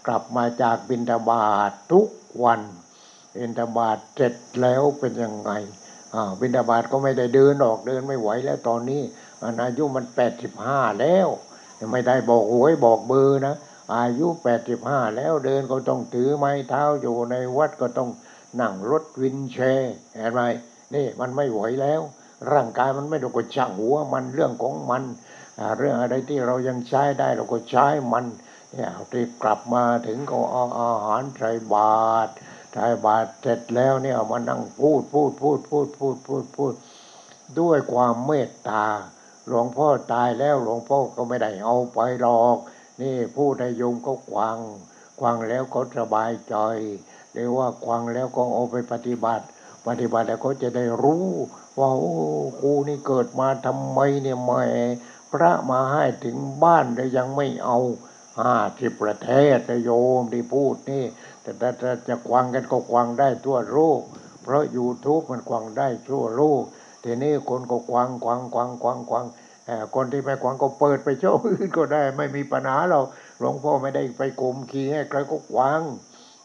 กลับมาจากบิณฑบาตทุกวัน บิณฑบาตเสร็จแล้วเป็นยังไงอ่าบิณฑบาตก็ไม่ได้เดินออกเดินไม่ไหวแล้วตอนนี้มันอายุมันแปดสิบห้าแล้วไม่ได้บอกหวยบอกเบอร์นะอายุแปดสิบห้าแล้วเดินก็ต้องถือไม้เท้าอยู่ในวัดก็ต้องนั่งรถวินแชร์เห็นไหมนี่มันไม่ไหวแล้ว ร่างกายมันไม่ต้องกดช่างหัวมันเรื่องของมันเรื่องอะไรที่เรายังใช้ได้เราก็ใช้มันเนี่ยที่กลับมาถึงก็เอาอาหารใส่บาตร ใส่บาตรเสร็จแล้วเนี่ยเอามานั่งพูดพูดพูดพูดพูดพูดพูด ด้วยความเมตตา หลวงพ่อตายแล้วหลวงพ่อก็ไม่ได้เอาไปหรอก นี่พูดให้โยมก็ควังควังแล้วก็สบายใจหรือว่าควังแล้วก็เอาไปปฏิบัติ ปฏิบัติแล้วก็จะได้รู้ ว่าโอ้กูนี่เกิดมาทำไมเนี่ยแม่พระมาให้ถึงบ้านแต่ยังไม่เอาห้าสิบประเทศนะโยมที่พูดนี่ แต่ถ้าจะควังกันก็ควังได้ทั่วโลกเพราะ YouTube มันควังได้ทั่วโลกทีนี้คนก็ควังควังควังควังควังคนที่ไม่ควังก็เปิดไปช่องอื่นก็ได้ ไม่มีปัญหาเราหลวงพ่อไม่ได้ไปกลมขีให้ใครก็ควัง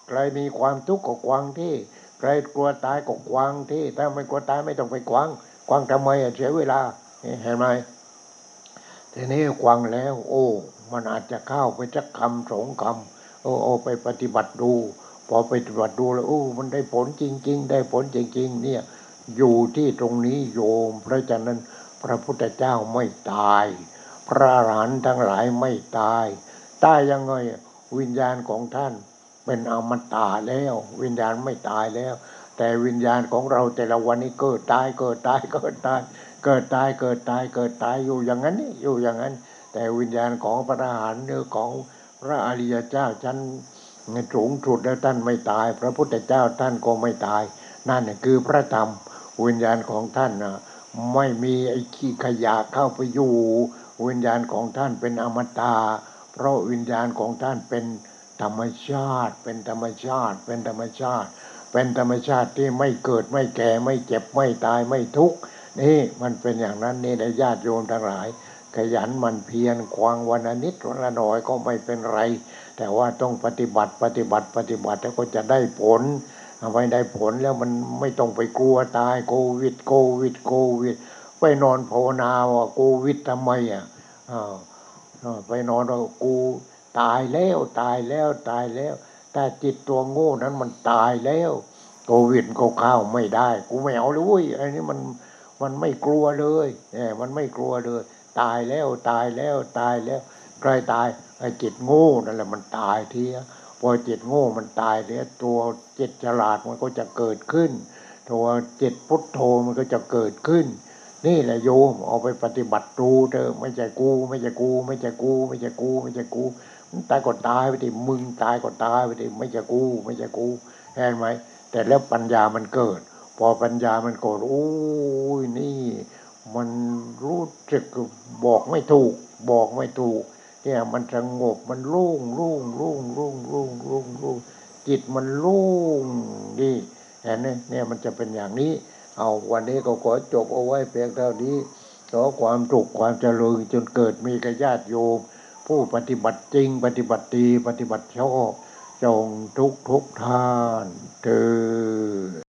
ใครมีความทุกข์ก็ควังที่ ใครกลัวตายก็ควังที่ ถ้าไม่กลัวตายไม่ต้องไปควังควังทำไมเสียเวลาเห็นไหมทีนี้ควังแล้ว โอ้ มันอาจจะเข้าไปสักคำสองคำ เอาไปปฏิบัติดู พอไปปฏิบัติดูแล้วโอ้มันได้ผลจริง ๆ ได้ผลจริง ๆ เนี่ยอยู่ที่ตรงนี้โยม เพราะฉะนั้นพระพุทธเจ้าไม่ตาย พระอรหันทั้งหลายไม่ตาย ตายยังไงวิญญาณของท่านเป็นอมตะแล้ว วิญญาณไม่ตายแล้ว แต่วิญญาณของเราแต่ละวันนี้เกิดตายเกิดตายเกิดตายเกิดตายเกิดตายเกิดตายอยู่อย่างนั้นอยู่อย่างนั้น แต่วิญญาณของพระอรหันต์หรือของ พระอริยเจ้าชั้นสูงสุดแล้วท่านไม่ตาย พระพุทธเจ้าท่านก็ไม่ตาย นั่นน่ะคือพระธรรมวิญญาณของท่านนะไม่มีไอ้ขี้ขยะเข้าไปอยู่วิญญาณของท่านเป็นอมตะเพราะวิญญาณของท่านเป็นธรรมชาติ เป็นธรรมชาติ เป็นธรรมชาติ เป็นธรรมชาติที่ไม่เกิดไม่แก่ไม่เจ็บไม่ตายไม่ทุกข์นี่มันเป็นอย่างนั้นนี่นะญาติโยมทั้งหลาย ขยันมันเพียรควางวันนิดวันละหน่อยก็ไม่เป็นไร แต่ว่าต้องปฏิบัติปฏิบัติปฏิบัติแล้วก็จะได้ผลเอาไว้ได้ผลแล้วมันไม่ต้องไปกลัวตายโควิดโควิดโควิด ไปนอนภาวนาว่าโควิดทำไมอะไปนอนว่ากูตายแล้วตายแล้วตายแล้ว แต่จิตตัวโง่นั้นมันตายแล้วโควิดก็เข้าไม่ได้ กูไม่เอาเลยเว้ยไอ้นี่มันมันไม่กลัวเลยเนี่ยมันไม่กลัวเลย ตายแล้วตายแล้วตายแล้วใครตายไอ้จิตโง่นั่นแหละมันตายทียพอจิตโง่มันตายเนี่ยตัวจิตฉลาดมันก็จะเกิดขึ้น ตัวจิตพุทโธมันก็จะเกิดขึ้น นี่แหละโยมเอาไปปฏิบัติดูเถอไม่ใช่กู ไม่ใช่กู ไม่ใช่กู ไม่ใช่กู ไม่ใช่กูมึงตายก็ตายไปดิมึงตายก็ตายไปดิไม่ใช่กู ไม่ใช่กูเห็นไหมแต่แล้วปัญญามันเกิด พอปัญญามันเกิดโอ้ยนี่ มันรู้สึกบอกไม่ถูก บอกไม่ถูก เนี่ยมันสงบมันโล่งโล่งโล่งโล่งโล่งโล่งโล่งจิตมันโล่งดีเห็นไหมเนี่ยมันจะเป็นอย่างนี้ เอาวันนี้ก็ขอจบเอาไว้เพียงเท่านี้ขอความสุขความเจริญจนเกิดมีกญาติโยม ผู้ปฏิบัติจริง ปฏิบัติดีปฏิบัติชอบจงทุกทุกท่านเถิ